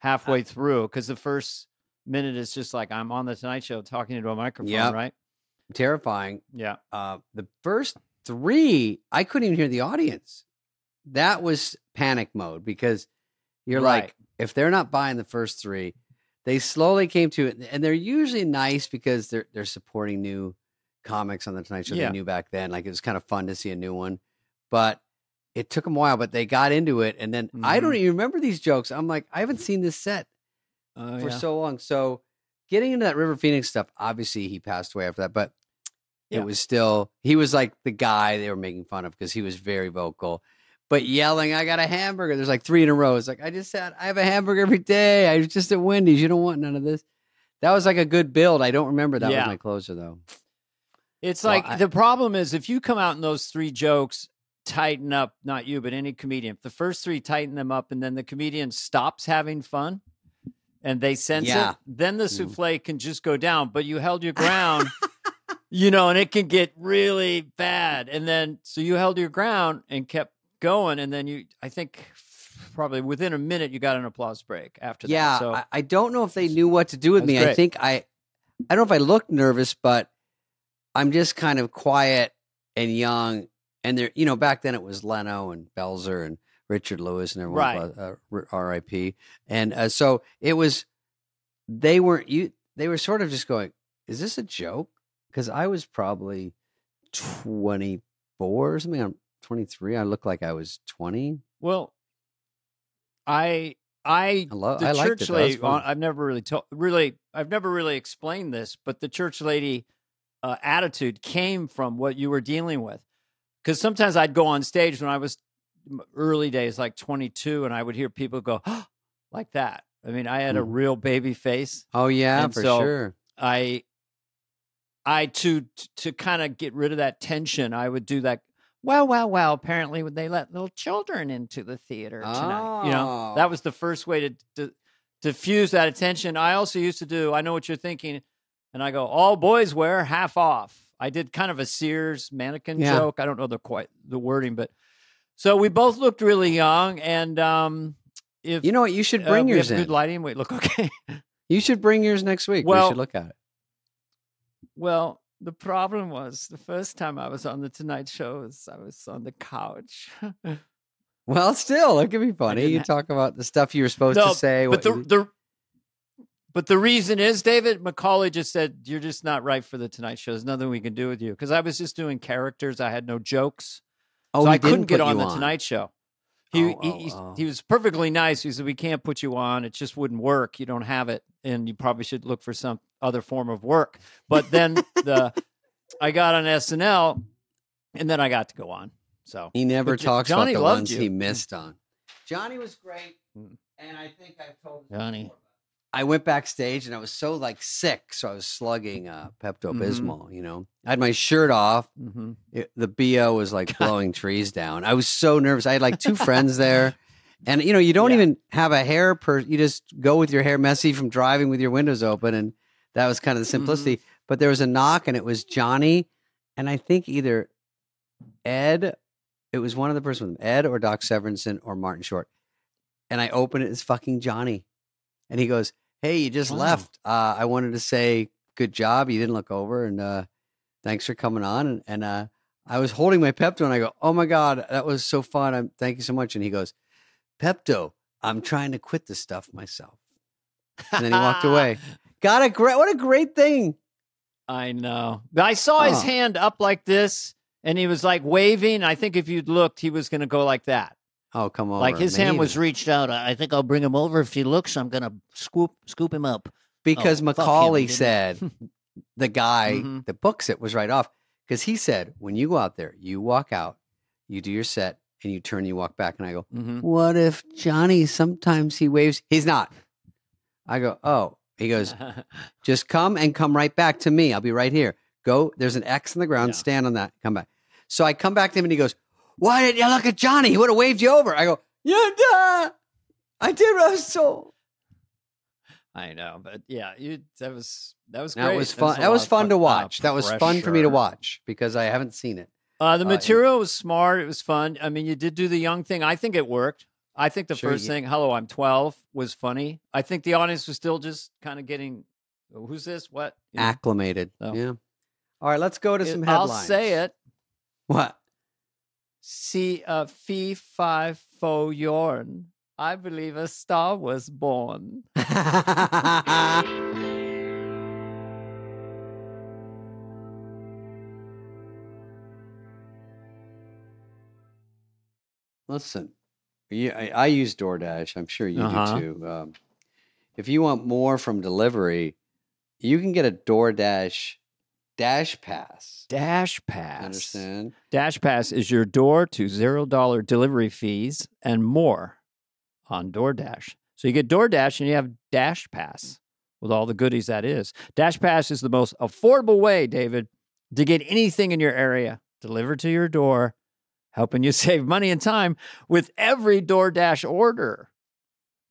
halfway through because the first minute is just like I'm on the Tonight Show talking into a microphone,
Yep.
right?
terrifying.
Yeah.
Uh, the first three, I couldn't even hear the audience. That was panic mode because you're
Right.
like, if they're not buying the first three, they slowly came to it, and they're usually nice because they're they're supporting new comics on the Tonight Show.
Yeah.
They knew back then, like it was kind of fun to see a new one, but it took them a while. But they got into it, and then I don't
Mhm.
even remember these jokes. I'm like, I haven't seen this set
Oh,
for
yeah.
so long. So getting into that River Phoenix stuff, obviously he passed away after that, but
Yeah.
it was still he was like the guy they were making fun of because he was very vocal. But yelling, I got a hamburger. There's like three in a row. It's like I just said I have a hamburger every day. I was just at Wendy's. You don't want none of this. That was like a good build. I don't remember that
Yeah.
was my closer though.
It's
Well,
like
I-
the problem is if you come out in those three jokes, tighten up, not you, but any comedian. If the first three tighten them up and then the comedian stops having fun and they sense
Yeah.
it, then the
Mm.
souffle can just go down. But you held your ground, you know, and it can get really bad. And then so you held your ground and kept going. And then you, I think probably within a minute, you got an applause break after
Yeah,
that. So
I, I don't know if they knew what to do with me. I think I, I don't know if I looked nervous, but I'm just kind of quiet and young. And there, you know, back then it was Leno and Belzer and Richard Lewis and everyone,
Right.
uh, R.I.P. And uh, so it was, they weren't you. They were sort of just going, "Is this a joke?" Because I was probably twenty four or something. I'm twenty three. I look like I was twenty.
Well, I I
I love.
the
I
church
it. though. That was
lady. I've never really told. Really, I've never really explained this, but the church lady uh, attitude came from what you were dealing with. Because sometimes I'd go on stage when I was early days, like 22, and I would hear people go like that. I mean, I had a
Mhm.
real baby face.
oh yeah,
and
for
so-
sure.
I, I to to kind of get rid of that tension, I would do that. Well, well, well. Apparently, they let little children into the theater tonight, you know,
Oh.
that was the first way to, to diffuse that attention. I also used to do. I know what you're thinking, and I go, all boys wear half off. I did kind of a Sears mannequin
Yeah.
joke. I don't know the quite the wording, but so we both looked really young, and um, if
You know what? You should
uh,
bring
we
yours in.
good lighting, we look okay.
You should bring yours next week. we should look at it.
Well, the problem was the first time I was on the Tonight Show, was I was on the couch.
Well, still, it could be funny. You talk about the stuff you were supposed
No,
to say.
but the
you-
the but the reason is, David McCawley just said you're just not right for the Tonight Show. There's nothing we can do with you because I was just doing characters. I had no jokes,
oh,
so I couldn't get on the Tonight Show. He,
Oh,
he,
oh, oh.
he was perfectly nice. He said we can't put you on. It just wouldn't work. You don't have it, and you probably should look for some other form of work. But then the I got on SNL, and then I got to go on. So
He never
But
talks
Johnny
about the ones
you.
he missed on. Johnny was great,
Mm.
and I think I've told
Johnny.
before, I went backstage and I was so like sick, so I was slugging uh, Pepto
Mm-hmm.
Bismol. You know, I had my shirt off.
mhm.
It, the bo was like blowing trees down. I was so nervous. I had like two friends there, and you know, you don't
Yeah.
even have a hair per. You just go with your hair messy from driving with your windows open, and that was kind of the simplicity. But there was a knock, and it was Johnny, and I think either Ed. It was one of the person, Ed or Doc Severinsen or Martin Short. And I open it, it's fucking Johnny. And he goes, Hey, you just
Wow.
left. Uh, I wanted to say good job. You didn't look over and uh, thanks for coming on. And, and uh, I was holding my Pepto and I go, Oh my God, that was so fun. I'm thank you so much. And he goes, Pepto, I'm trying to quit this stuff myself. And then he walked away. Got a great what a great thing.
I know. I saw his
Oh.
hand up like this, and he was like waving. I think if you'd looked, he was going to go like that.
Oh, come on.
like his hand was reached out. I think I'll bring him over if he looks. I'm going to scoop scoop him up.
because
Oh, fuck him, McCawley
said the guy
Mhm.
that books it was right off because he said when you go out there, you walk out, you do your set, and you turn, you walk back, and I go,
Mm-hmm.
what if Johnny sometimes he waves? He's not. I go, oh. He goes, just come and come right back to me. I'll be right here. Go. There's an X in the ground.
Yeah.
Stand on that. Come back. So I come back to him and he goes, why didn't you look at Johnny? He would have waved you over. I go, yeah. I did what I was told.
I know, but yeah, you that was that was
That was fun. That was
of
fun to
uh,
watch. that was fun for me to watch because I haven't seen it.
Uh, the
Uh,
material was smart. It was fun. I mean, you did do the young thing. I think it worked. I think the
Sure,
first
yeah.
thing, "Hello, I'm 12," was funny. I think the audience was still just kind of getting, "Who's this? What?" You know?
Acclimated.
So-
Yeah. All right, let's go to
It-
some headlines.
I'll say it.
What?
See a fee fi fo yorn. I believe a star was born.
Listen, you, I, I use DoorDash. I'm sure you
Uh-huh.
do too. Um, if you want more from delivery, you can get a DoorDash Dash Pass.
Dash Pass.
Understand?
Dash Pass is your door to zero dollar delivery fees and more on DoorDash. So you get DoorDash and you have Dash Pass with all the goodies that is. Dash Pass is the most affordable way, David, to get anything in your area delivered to your door, helping you save money and time with every DoorDash order.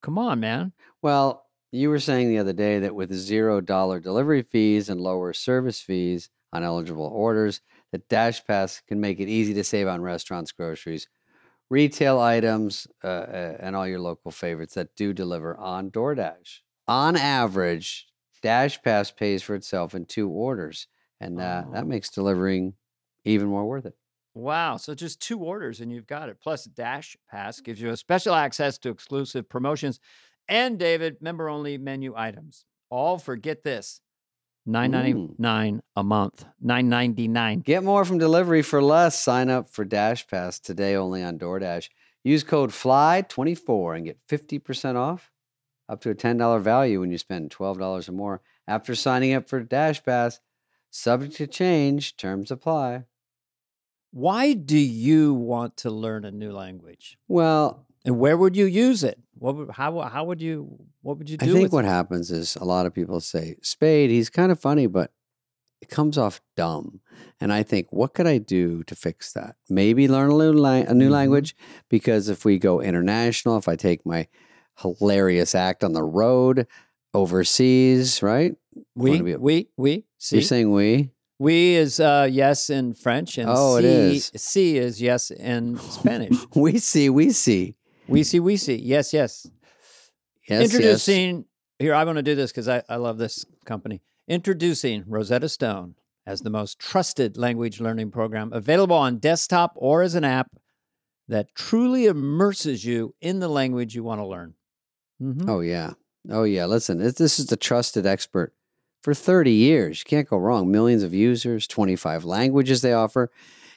Come on, man.
Well, you were saying the other day that with zero dollar delivery fees and lower service fees on eligible orders, that Dash Pass can make it easy to save on restaurants, groceries, retail items, uh, uh, and all your local favorites that do deliver on DoorDash. On average, Dash Pass pays for itself in two orders, and uh,
Oh.
that makes delivering even more worth it.
Wow. So just two orders and you've got it. Plus, Dash Pass gives you a special access to exclusive promotions and, David, member only menu items. all for get this, nine ninety nine a month, nine ninety nine.
Get more from delivery for less. Sign up for Dash Pass today only on DoorDash. Use code FLY24 and get 50% off up to a $10 value when you spend $12 or more after signing up for Dash Pass. Subject to change, terms apply.
Why do you want to learn a new language?
Well,
And where would you use it? What would, how how would you what would you
I
do
think
with
what
it?
happens is a lot of people say, Spade, he's kind of funny, but it comes off dumb. And I think, what could I do to fix that? Maybe learn a, little lang- a new
Mhm.
language because if we go international, if I take my hilarious act on the road overseas, right?
we
a-
we we see
You're saying we?
we is uh, yes in French and
Oh, it
see,
is.
see is yes in Spanish.
We see, we see.
We see we see yes yes.
Yes, yes.
Introducing here, I want to do this because I, I love this company. Introducing Rosetta Stone as the most trusted language learning program available on desktop or as an app that truly immerses you in the language you want to learn. Mhm.
Oh, yeah. Oh, yeah. Listen, this this is the trusted expert for 30 years. You can't go wrong. Millions of users, 25 languages they offer.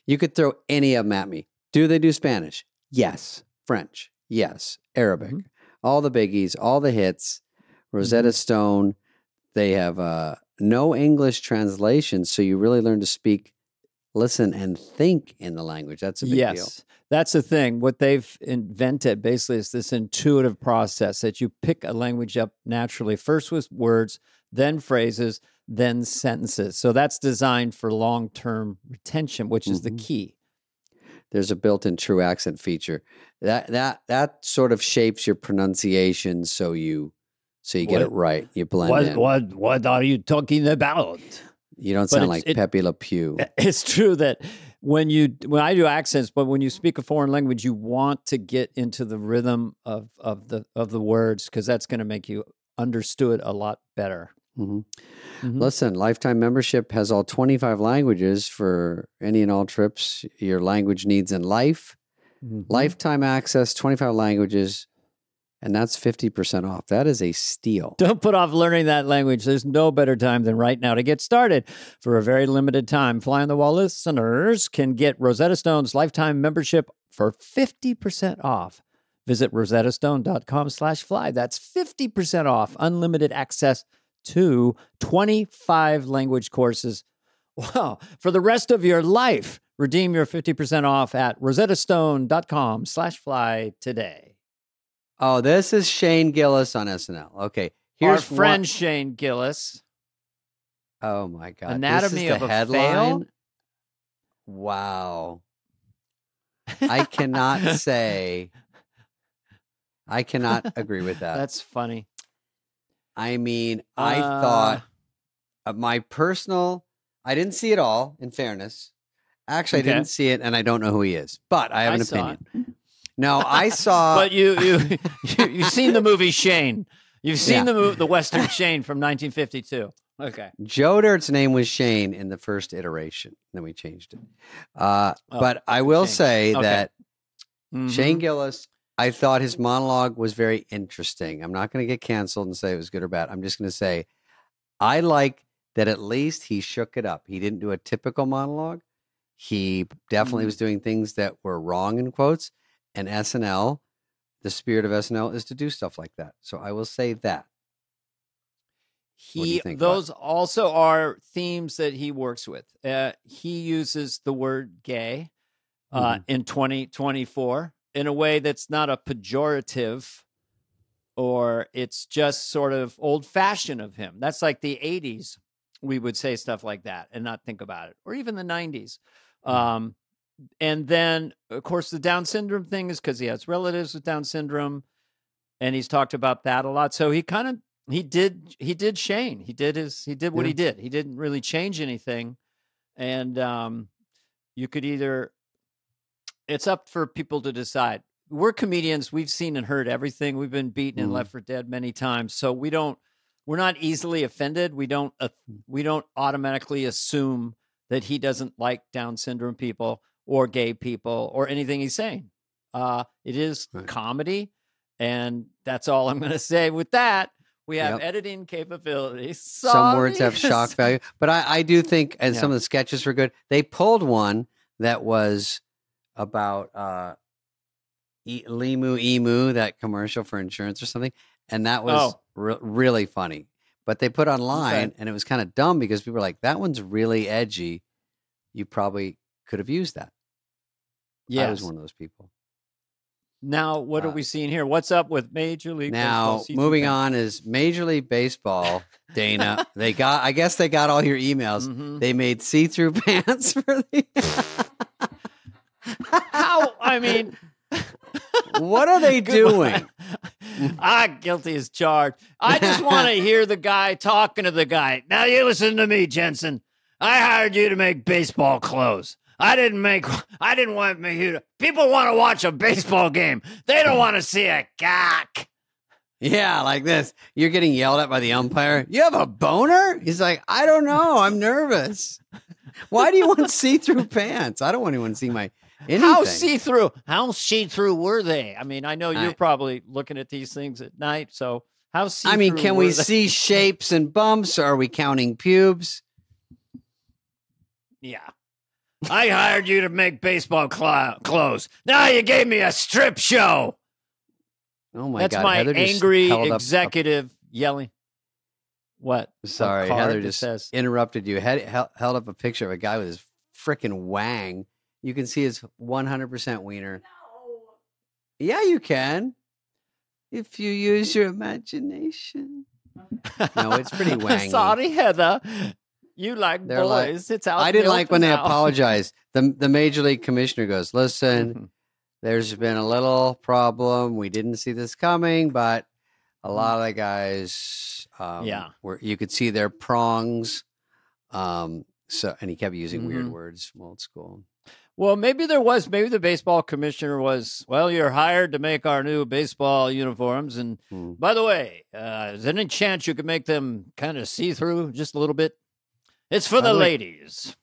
You could throw any of them at me. Do they do Spanish? Yes. French? Yes. Arabic?
Mhm.
All the biggies, all the hits. Rosetta Stone. They have uh, no English translation. So you really learn to speak, listen, and think in the language. That's a big
yes.
deal.
That's the thing. What they've invented basically is this intuitive process that you pick a language up naturally, first with words, then phrases, then sentences. So that's designed for long term retention, which is the
Mhm.
key.
There's a built-in true accent feature that that that sort of shapes your pronunciation so you so you get
What-
it right you blend in
what what are you talking about?
you don't sound like
it-
pepe le pew
It's true that when you when I do accents, but when you speak a foreign language, you want to get into the rhythm of of the of the words because that's going to make you understood a lot better.
Mhm.
Mhm.
listen lifetime membership has all 25 languages for any and all trips your language needs in life
Mhm.
lifetime access 25 languages and that's 50% off that is a steal
Don't put off learning that language. There's no better time than right now to get started. For a very limited time, Fly on the Wall listeners can get Rosetta Stone's lifetime membership for 50% off. Visit rosettastone.com slash fly. That's 50% off unlimited access to 25 language courses. Wow. For the rest of your life, redeem your 50% off at rosettastone.com slash fly today.
oh this is shane gillis on snl okay
Our
here's one-
friend Shane Gillis.
Oh my god!
Anatomy
this is
of
the
a
headline.
Fail?
Wow. I cannot say. I cannot agree with that.
That's funny.
I mean, I
Uh,
thought uh, my personal. I didn't see it all. In fairness, actually,
Okay.
I didn't see it, and I don't know who he is. But I have
I
an opinion. No, I saw.
but you you, you you've seen the movie Shane. You've seen
Yeah.
the movie, the Western Shane from 1952. Okay.
Joe Dirt's name was Shane in the first iteration. Then we changed it. Uh,
Oh,
but I will say
Okay.
that
Mhm.
Shane Gillis, I thought his monologue was very interesting. I'm not going to get canceled and say it was good or bad. I'm just going to say I like that at least he shook it up. He didn't do a typical monologue. He definitely
Mhm.
was doing things that were wrong in quotes. And SNL, the spirit of SNL is to do stuff like that. So I will say that. What do you
He
think about
those also are themes that he works with. Uh, he uses the word gay uh,
Mm-hmm.
in 2024 in a way that's not a pejorative or it's just sort of old fashioned of him. That's like the 80s. We would say stuff like that and not think about it, or even the 90s.
Mm-hmm.
Um, and then, of course, the Down syndrome thing is because he has relatives with Down syndrome, and he's talked about that a lot. So he kind of he did he did Shane. He did his he did what he did. He didn't really change anything, and um, you could either it's up for people to decide. We're comedians. We've seen and heard everything. We've been beaten and
Mhm.
left for dead many times. So we don't. We're not easily offended. We don't. Uh, we don't automatically assume that he doesn't like Down syndrome people or gay people or anything he's saying. Uh, it is
Right.
comedy, and that's all I'm going to say with that. We have
Yep.
editing capabilities.
Some words have shock value, but I, I do think, and some of the sketches were good. They pulled one that was about uh, e- Limu Emu, that commercial for insurance or something, and that was
Oh.
re- really funny. But they put online,
Okay.
and it was kind of dumb because people were like, "That one's really edgy. You probably could have used that." Yeah, I was one of those people.
Now, what are
Uh,
we seeing here? What's up with Major League
Now, moving on is Major League Baseball. Dana, they got. I guess they got all your emails.
Mhm.
They made see-through pants for the.
How? I mean,
what are they doing?
ah, guilty as charged. I just want to hear the guy talking to the guy. Now you listen to me, Jensen. I hired you to make baseball clothes. I didn't make. I didn't want me to- People want to watch a baseball game. They don't want to see a cock.
Yeah, like this. You're getting yelled at by the umpire. You have a boner? He's like, I don't know. I'm nervous. Why do you want see-through pants? I don't want anyone to see my anything.
How see through? How see through were they? I mean, I know you're
I-
probably looking at these things at night. So how see?
I mean, can we see shapes and bumps? Or are we counting pubes?
Yeah. I hired you to make baseball cl- clothes. Now you gave me a strip show.
Oh my
That's
god!
That's my
Heather
angry
held up
executive yelling. What?
Sorry,
card
Heather just
says.
interrupted you. Had, held, held up a picture of a guy with his freaking wang. You can see his 100% wiener. No. Yeah, you can. If you use your imagination. No, it's pretty wangy.
Sorry, Heather. You like
They're like-
boys. it's out. There. I
didn't like when
open
they
now.
apologized. The the major league commissioner goes, "Listen, there's been a little problem. We didn't see this coming, but a mm. lot of the guys, um,
Yeah.
where you could see their prongs. Um, so and he kept using weird
Mhm.
words from old school.
Well, maybe there was. Maybe the baseball commissioner was. Well, you're hired to make our new baseball uniforms, and
Hmm.
by the way, uh, is there any chance you could make them kind of see through just a little bit? It's for
By
the
way,
ladies.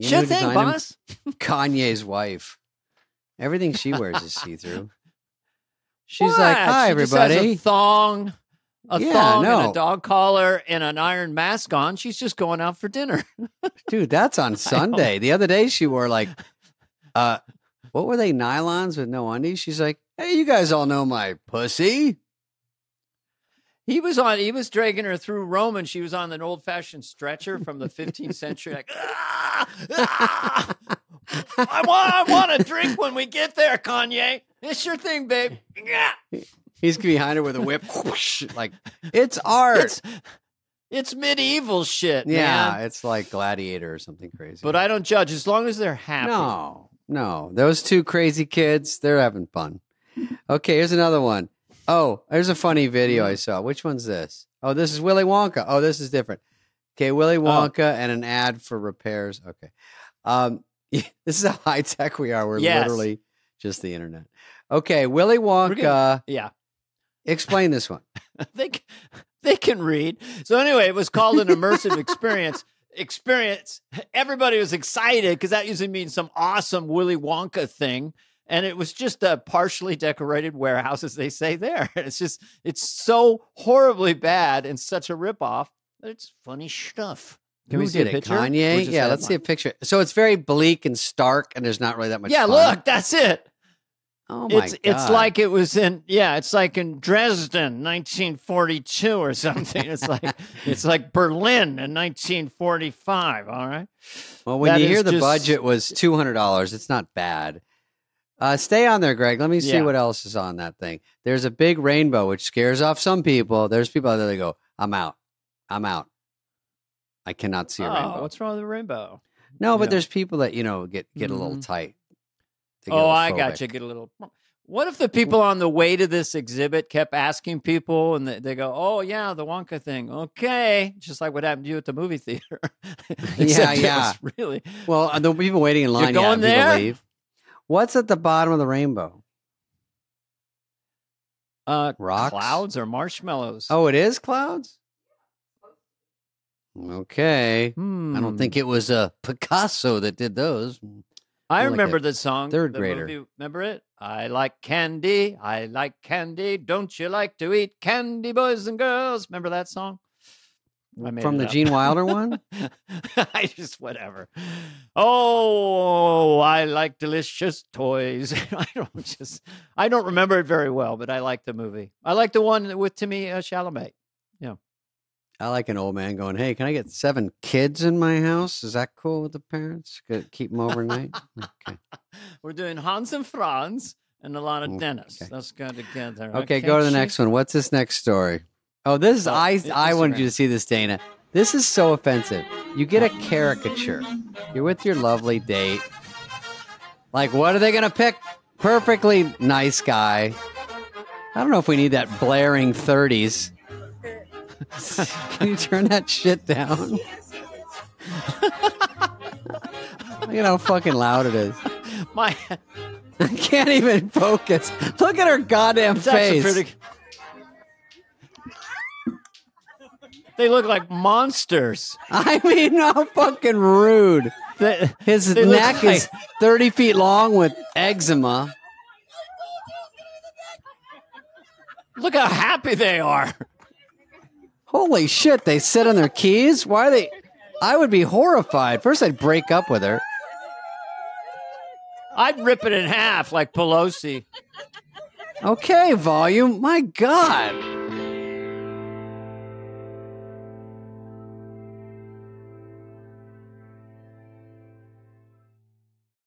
Sure thing, boss.
Kanye's wife. Everything she wears is see through. She's
What?
like, "Hi,
She
everybody."
a thong, a
Yeah,
thong, and
no.
a dog collar, and an iron mask on. She's just going out for dinner.
Dude, that's on Sunday. The other day she wore like uh what were they, nylons with no undies? She's like, Hey, you guys all know my pussy.
He was on. He was dragging her through Rome, and she was on an old-fashioned stretcher from the 15th century. Like, "Ah, ah, I want, I want a drink when we get there, Kanye. It's your thing, babe.
He's behind her with a whip. whoosh, like it's art.
It's it's medieval shit,
yeah,
man.
it's like gladiator or something crazy.
But I don't judge as long as they're happy.
No, no. Those two crazy kids, they're having fun. Okay, here's another one. Oh, there's a funny video I saw. Which one's this? Oh, this is Willy Wonka. Oh, this is different. Okay, Willy Wonka and an ad for repairs. Okay. Um, this is how high tech we are. We're
Yes.
literally just the internet. Okay, Willy Wonka.
gonna- Yeah.
Explain this one.
they they can read. So anyway, it was called an immersive experience. Experience. Everybody was excited because that usually means some awesome Willy Wonka thing. And it was just a partially decorated warehouse, as they say there. It's just, it's so horribly bad and such a ripoff it's funny stuff. Can
Who
we see a picture?
Kanye? Yeah, let's see a picture. So it's very bleak and stark, and there's not really that much.
Yeah,
fun.
look, that's it.
Oh my
it's
god!
it's like it was in yeah, it's like in Dresden, 1942 or something. It's like it's like Berlin in 1945. All right.
Well, when
That
you hear the
just-
budget was two hundred dollars, it's not bad. Uh, stay on there, Greg. Let me see
Yeah.
what else is on that thing. There's a big rainbow, which scares off some people. There's people out there that go, "I'm out, I'm out. I cannot see a
oh,
rainbow."
what's wrong with the rainbow?
No, but
yeah.
there's people that you know get get a little
Mhm.
tight.
Oh, I got you. Get a little. What if the people on the way to this exhibit kept asking people, and they, they go, "Oh yeah, the Wonka thing, okay," just like what happened to you at the movie theater.
yeah,
yeah. really.
Well, uh, the people waiting in line, yeah,
going
people
there?
leave. What's at the bottom of the rainbow?
Uh,
Rocks?
clouds or marshmallows?
Oh, it is clouds. Okay.
Hmm.
I don't think it was uh, Picasso that did those.
I
like
remember the song.
third
the
grader.
movie- remember it? I like candy. I like candy. Don't you like to eat candy, boys and girls? Remember that song?
From the
up.
Gene Wilder one?
I just whatever. Oh, I like delicious toys. I don't just I don't remember it very well, but I like the movie. I like the one with Timmy uh, Chalamet.
I like an old man going, "Hey, can I get seven kids in my house? Is that cool with the parents? Could keep them overnight." okay.
We're doing Hans and Franz and Alana
Mm,
Dennis.
okay.
Let's go together.
Okay, go to the next one. What's this next story? Oh, this is
Oh,
I.
I-
I wanted you to see this, Dana. This is so offensive. You get a caricature. You're with your lovely date. Like, what are they gonna pick? Perfectly nice guy. I don't know if we need that blaring thirties. Can you turn that shit down? Look at how fucking loud it is.
My
I can't even focus. Look at her goddamn
it's actually
face.
pretty. They look like monsters.
I mean, how fucking rude.
They-
His
They look
neck is 30 feet long with eczema.
look how happy they are.
Holy shit, they sit on their keys? Why are they? I would be horrified. First, I'd break up with her.
I'd rip it in half like Pelosi.
Okay, volume. My God.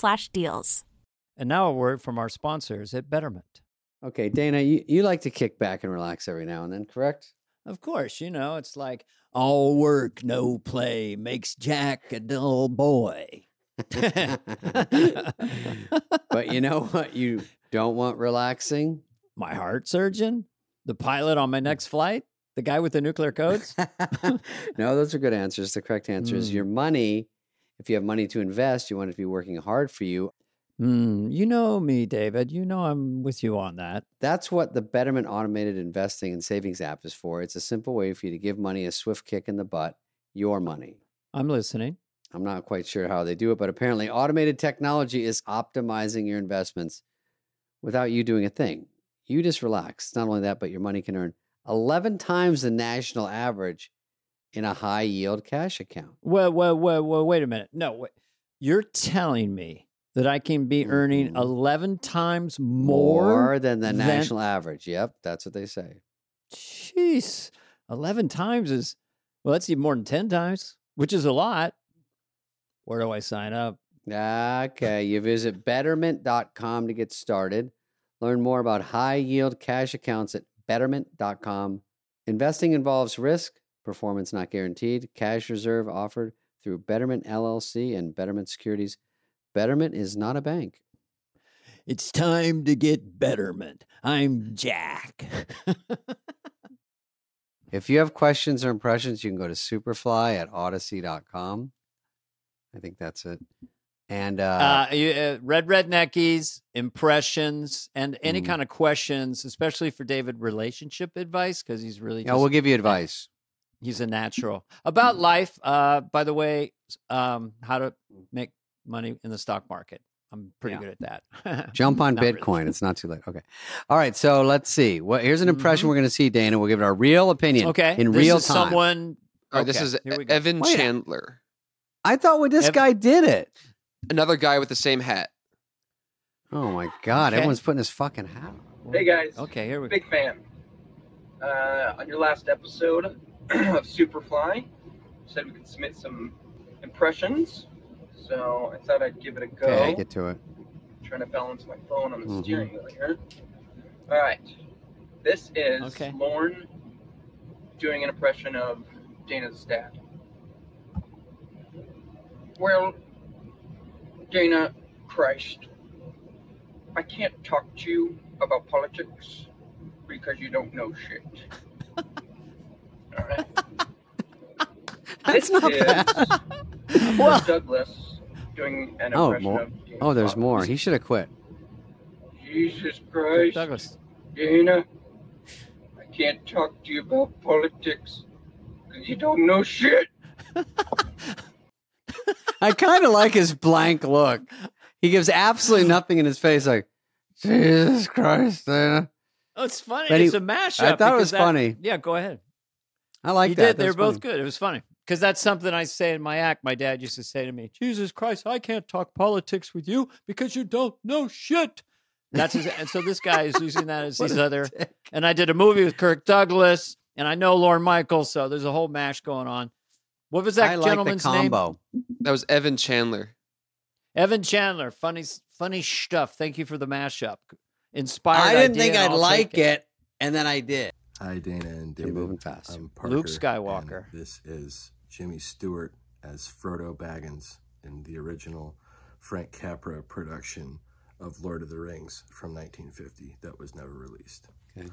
Dell.com/deals.
And now a word from our sponsors at Betterment.
Okay, Dana, you, you like to kick back and relax every now and then, correct?
Of course, you know, it's like all work, no play makes Jack a dull boy.
but you know what? You don't want relaxing?
My heart surgeon, the pilot on my next flight, the guy with the nuclear codes.
no, those are good answers. The correct answer is
Mm.
your money. If you have money to invest, you want it to be working hard for you.
Hmm, you know me, David. You know I'm with you on that.
That's what the Betterment Automated Investing and Savings app is for. It's a simple way for you to give money a swift kick in the butt, your money.
I'm listening.
I'm not quite sure how they do it, but apparently, automated technology is optimizing your investments without you doing a thing. You just relax. Not only that, but your money can earn 11 times the national average in a high yield cash account.
Well, well, well, well, wait a minute. No, wait. You're telling me that I can be earning
Mhm.
11 times more?
than the
than-
national average. Yep, that's what they say.
Jeez. 11 times is, well, that's even more than 10 times, which is a lot. Where do I sign up?
Okay, you visit betterment.com to get started. Learn more about high yield cash accounts at betterment.com. Investing involves risk, performance not guaranteed. Cash reserve offered through Betterment LLC and Betterment Securities. Betterment is not a bank.
It's time to get betterment. I'm Jack.
If you have questions or impressions, you can go to superfly at audacy.com. I think that's it. And uh,
uh, you, uh, Red Redneckies, impressions, and any
Mm.
kind of questions, especially for David, relationship advice, because he's really
yeah,
just,
we'll give you advice.
He's a natural. About life, uh, by the way, um, how to make money in the stock market. I'm pretty
Yeah.
good at that.
Jump on
Not really.
Bitcoin. It's not too late. Okay. All right. So let's see. What here's an impression
Mhm.
we're going to see, Dana. We'll give it our real opinion.
Okay.
In
this
real
is
time.
Someone.
All right, this is
here we go.
Evan
Wait.
Chandler,
I thought well, this
Ev-
guy did it.
another guy with the same hat.
Oh my God.
Okay.
Everyone's putting his fucking hat on.
Hey guys,
Okay, here we go.
big fan. Uh, on your last episode of Superfly, said we could submit some impressions. So I thought I'd give it a go.
Okay. Get to it.
trying to balance my phone on the
Mhm.
steering wheel here. All right. This is
Okay.
Lorne doing an impression of Dana's dad. Well, Dana, Christ, I can't talk to you about politics because you don't know shit. All right.
That's
This
not
is
bad.
Kirk Douglas doing an
Oh,
impression
more.
of James
Oh, there's
Bond.
more. He should have quit.
Jesus Christ,
Douglas.
Dana, I can't talk to you about politics because you don't know shit.
I kind of like his blank look. He gives absolutely nothing in his face. Like, Jesus Christ, Dana.
Oh, it's funny.
He-
it's a mashup.
I thought it was
that-
funny.
Yeah, go ahead.
I like
he
that.
did. They were
That's
both good. It was funny because that's something I say in my act. My dad used to say to me, "Jesus Christ, I can't talk politics with you because you don't know shit." That's his, and so this guy is using that as his other.
dick.
And I did a movie with Kirk Douglas, and I know Lorne Michaels, so there's a whole mash going on. What was that
I like the
gentleman's name?
combo.
That was Evan Chandler.
Evan Chandler. Funny, funny stuff. Thank you for the mashup. Inspired.
I didn't
idea,
think I'd
I'll
like
take
it, and then I did.
Hi, Dana and
You're moving fast.
I'm Parker,
Luke Skywalker.
and this is Jimmy Stewart as Frodo Baggins in the original Frank Capra production of Lord of the Rings from 1950 that was never released.
Okay.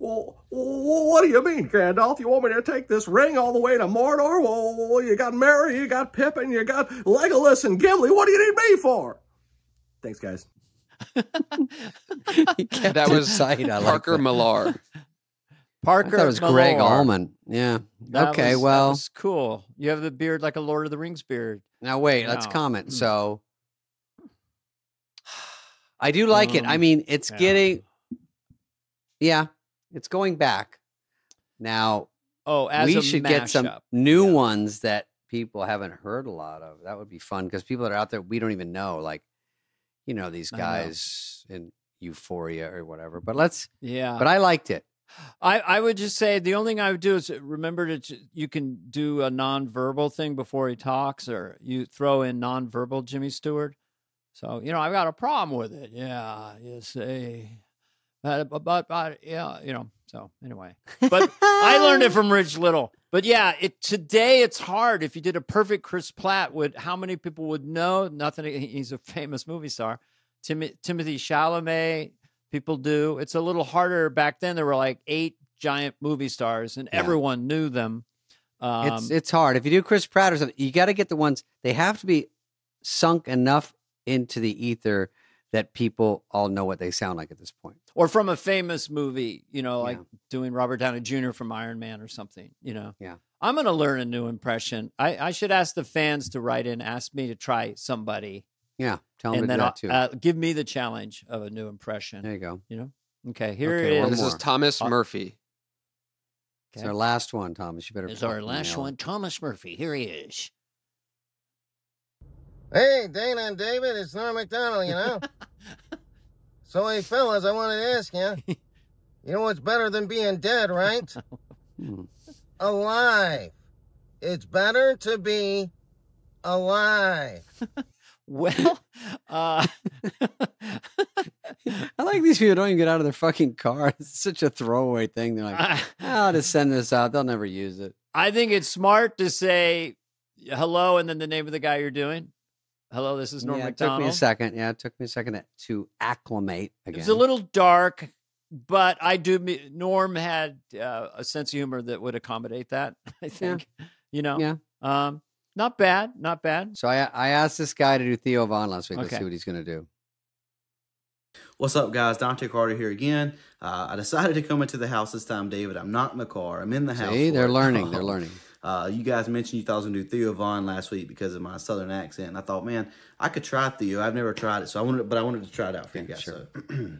Well, what do you mean, Gandalf? You want me to take this ring all the way to Mordor? Well, you got Merry, you got Pippin, you got Legolas and Gimli. What do you need me for? Thanks, guys.
That was
tight. I like
Parker. Millar.
Parker.
it was Greg. Allman. Yeah.
That
okay.
was- that
well,
was cool. You have the beard like a Lord of the Rings beard.
now wait. Let's comment.
Mm.
So, I do like it. I
Um,
mean, it's
yeah.
getting. Yeah, it's going back. Now
Oh, as
we should get some new
Yeah.
ones that people haven't heard a lot of. That would be fun because people that are out there we don't even know, like you know these guys in Euphoria or whatever. But let's.
Yeah,
But I liked it.
I, I would just say the only thing I would do is remember to you can do a nonverbal thing before he talks, or you throw in nonverbal Jimmy Stewart. So you know I've got a problem with it. Yeah, you say, but but, but, but yeah, you know. So anyway, but I learned it from Rich Little. But yeah, it today it's hard. If you did a perfect Chris Pratt, would how many people would know? Nothing. He's a famous movie star. Tim, Timothy Chalamet, people do. It's a little harder back then. There were like eight giant movie stars, and
Yeah.
everyone knew them. Um,
it's it's hard. If you do Chris Pratt or something, you got to get the ones they have to be sunk enough into the ether that people all know what they sound like at this point.
or from a famous movie, you know, like
Yeah.
doing Robert Downey Jr. from Iron Man or something. You know.
Yeah.
I'm going to learn a new impression. I, I should ask the fans to write in, ask me to try somebody,
Yeah, tell them
and
to
then
that too.
uh, give me the challenge of a new impression.
there you go.
You know. Okay, here
Okay,
it
one
is.
This is. Thomas
Uh,
Murphy.
It's our last one, Thomas. You better.
Is our last
nail it.
one Thomas Murphy? Here he is.
Hey, Dana and David, it's Norm Macdonald, you know? so, hey, fellas, I wanted to ask you, you know what's better than being dead, right?
Hmm.
Alive. It's better to be alive.
Well, uh,
I like these people don't even get out of their fucking car. It's such a throwaway thing. They're like,
I,
I'll just send this out. They'll never use it.
I think it's smart to say hello and then the name of the guy you're doing. Hello, this is Norm
yeah, it took
Macdonald.
me a second. Yeah, it took me a second to, to acclimate again.
It's a little dark, but I do. Norm had uh, a sense of humor that would accommodate that. I think, you know,
Yeah.
um, not bad, not bad.
So I I asked this guy to do Theo Von last week. Let's
Okay.
see what he's going to do.
What's up, guys? Dante Carter here again. Uh, I decided to come into the house this time, David. I'm not in the car. I'm in the house.
See,
for
they're
it.
learning. They're learning.
Uh, you guys mentioned you thought I was going to do Theo Von last week because of my southern accent. And I thought, man, I could try Theo. I've never tried it, so I wanted, but I wanted to try it out for you guys.
sure.
So.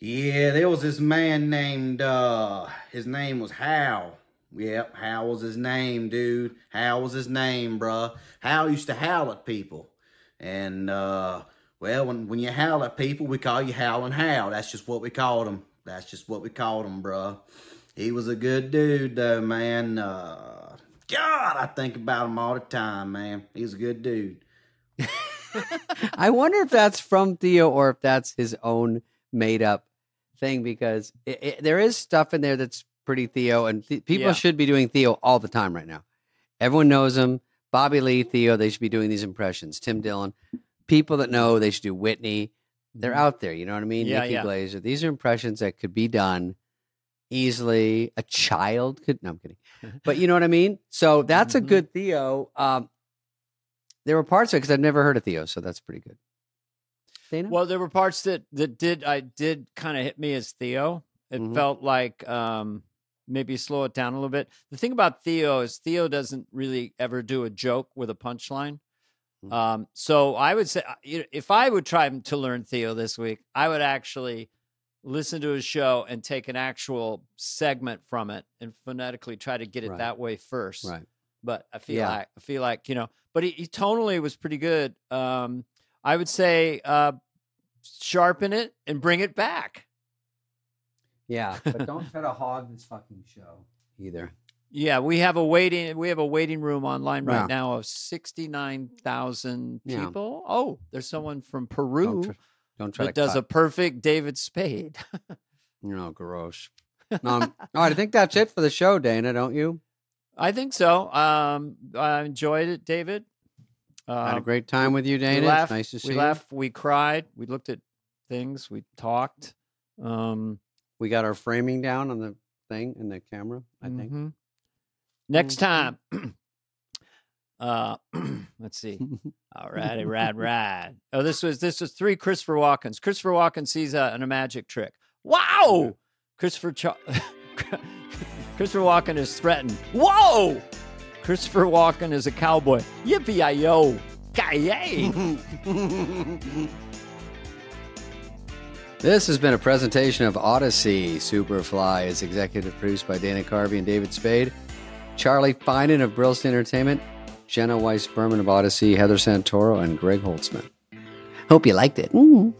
yeah, there was this man named. uh His name was Hal. Yep, Hal was his name, dude. Hal was his name, bruh. Hal used to howl at people, and uh well, when when you howl at people, we call you Howlin' Hal. That's just what we called him. That's just what we called him, bruh. He was a good dude, though, man. Uh, God, I think about him all the time, man. He's a good dude.
I wonder if that's from Theo or if that's his own made up thing because it, it, there is stuff in there that's pretty Theo, and th- people
Yeah.
should be doing Theo all the time right now. Everyone knows him. Bobby Lee, Theo, they should be doing these impressions. Tim Dillon. people that know they should do Whitney. They're out there. You know what I mean?
Mm-hmm. Yeah,
Nikki
yeah.
Glazer. These are impressions that could be done easily. A child could. No, I'm kidding. But you know what I mean. So that's a
Mhm.
good Theo. Um, there were parts of it because I've never heard of Theo, so that's pretty good. Dana?
Well, there were parts that that did I did kind of hit me as Theo. It
Mhm.
felt like um maybe slow it down a little bit. The thing about Theo is Theo doesn't really ever do a joke with a punchline.
Mhm.
Um, so I would say uh, if I would try to learn Theo this week, I would actually listen to his show and take an actual segment from it and phonetically try to get it
Right.
that way first.
right.
But I feel
Yeah.
like I feel like you know, but he, he tonally was pretty good. Um, I would say uh, sharpen it and bring it back.
Yeah, but don't try to hog this fucking show either.
Yeah, we have a waiting we have a waiting room online right
Yeah.
now of sixty nine thousand
Yeah.
people. Oh, there's someone from Peru
Don't, tr- don't try
that
to
does
cut.
a perfect David Spade.
No, gross. Um, all right, I think that's it for the show, Dana. Don't you?
I think so. Um, I enjoyed it, David. Uh,
Had a great time with you, Dana.
laughed,
it's nice to see
we
you.
laughed, we cried, we looked at things, we talked. Um,
We got our framing down on the thing in the camera. I think.
mhm. Next
Mhm.
time, uh, let's see. All righty, rad, rad. Oh, this was this was three Christopher Walkens. Christopher Walken sees a, a magic trick. Wow! Christopher Cha- Christopher Walken is threatened. Whoa! Christopher Walken is a cowboy. Yippee yo!
This has been a presentation of Audacy. Superfly is executive produced by Dana Carvey and David Spade. Charlie Finan of Brillstein Entertainment, Jenna Weiss Berman of Audacy, Heather Santoro, and Greg Holtzman. Hope you liked it. Mm-hmm.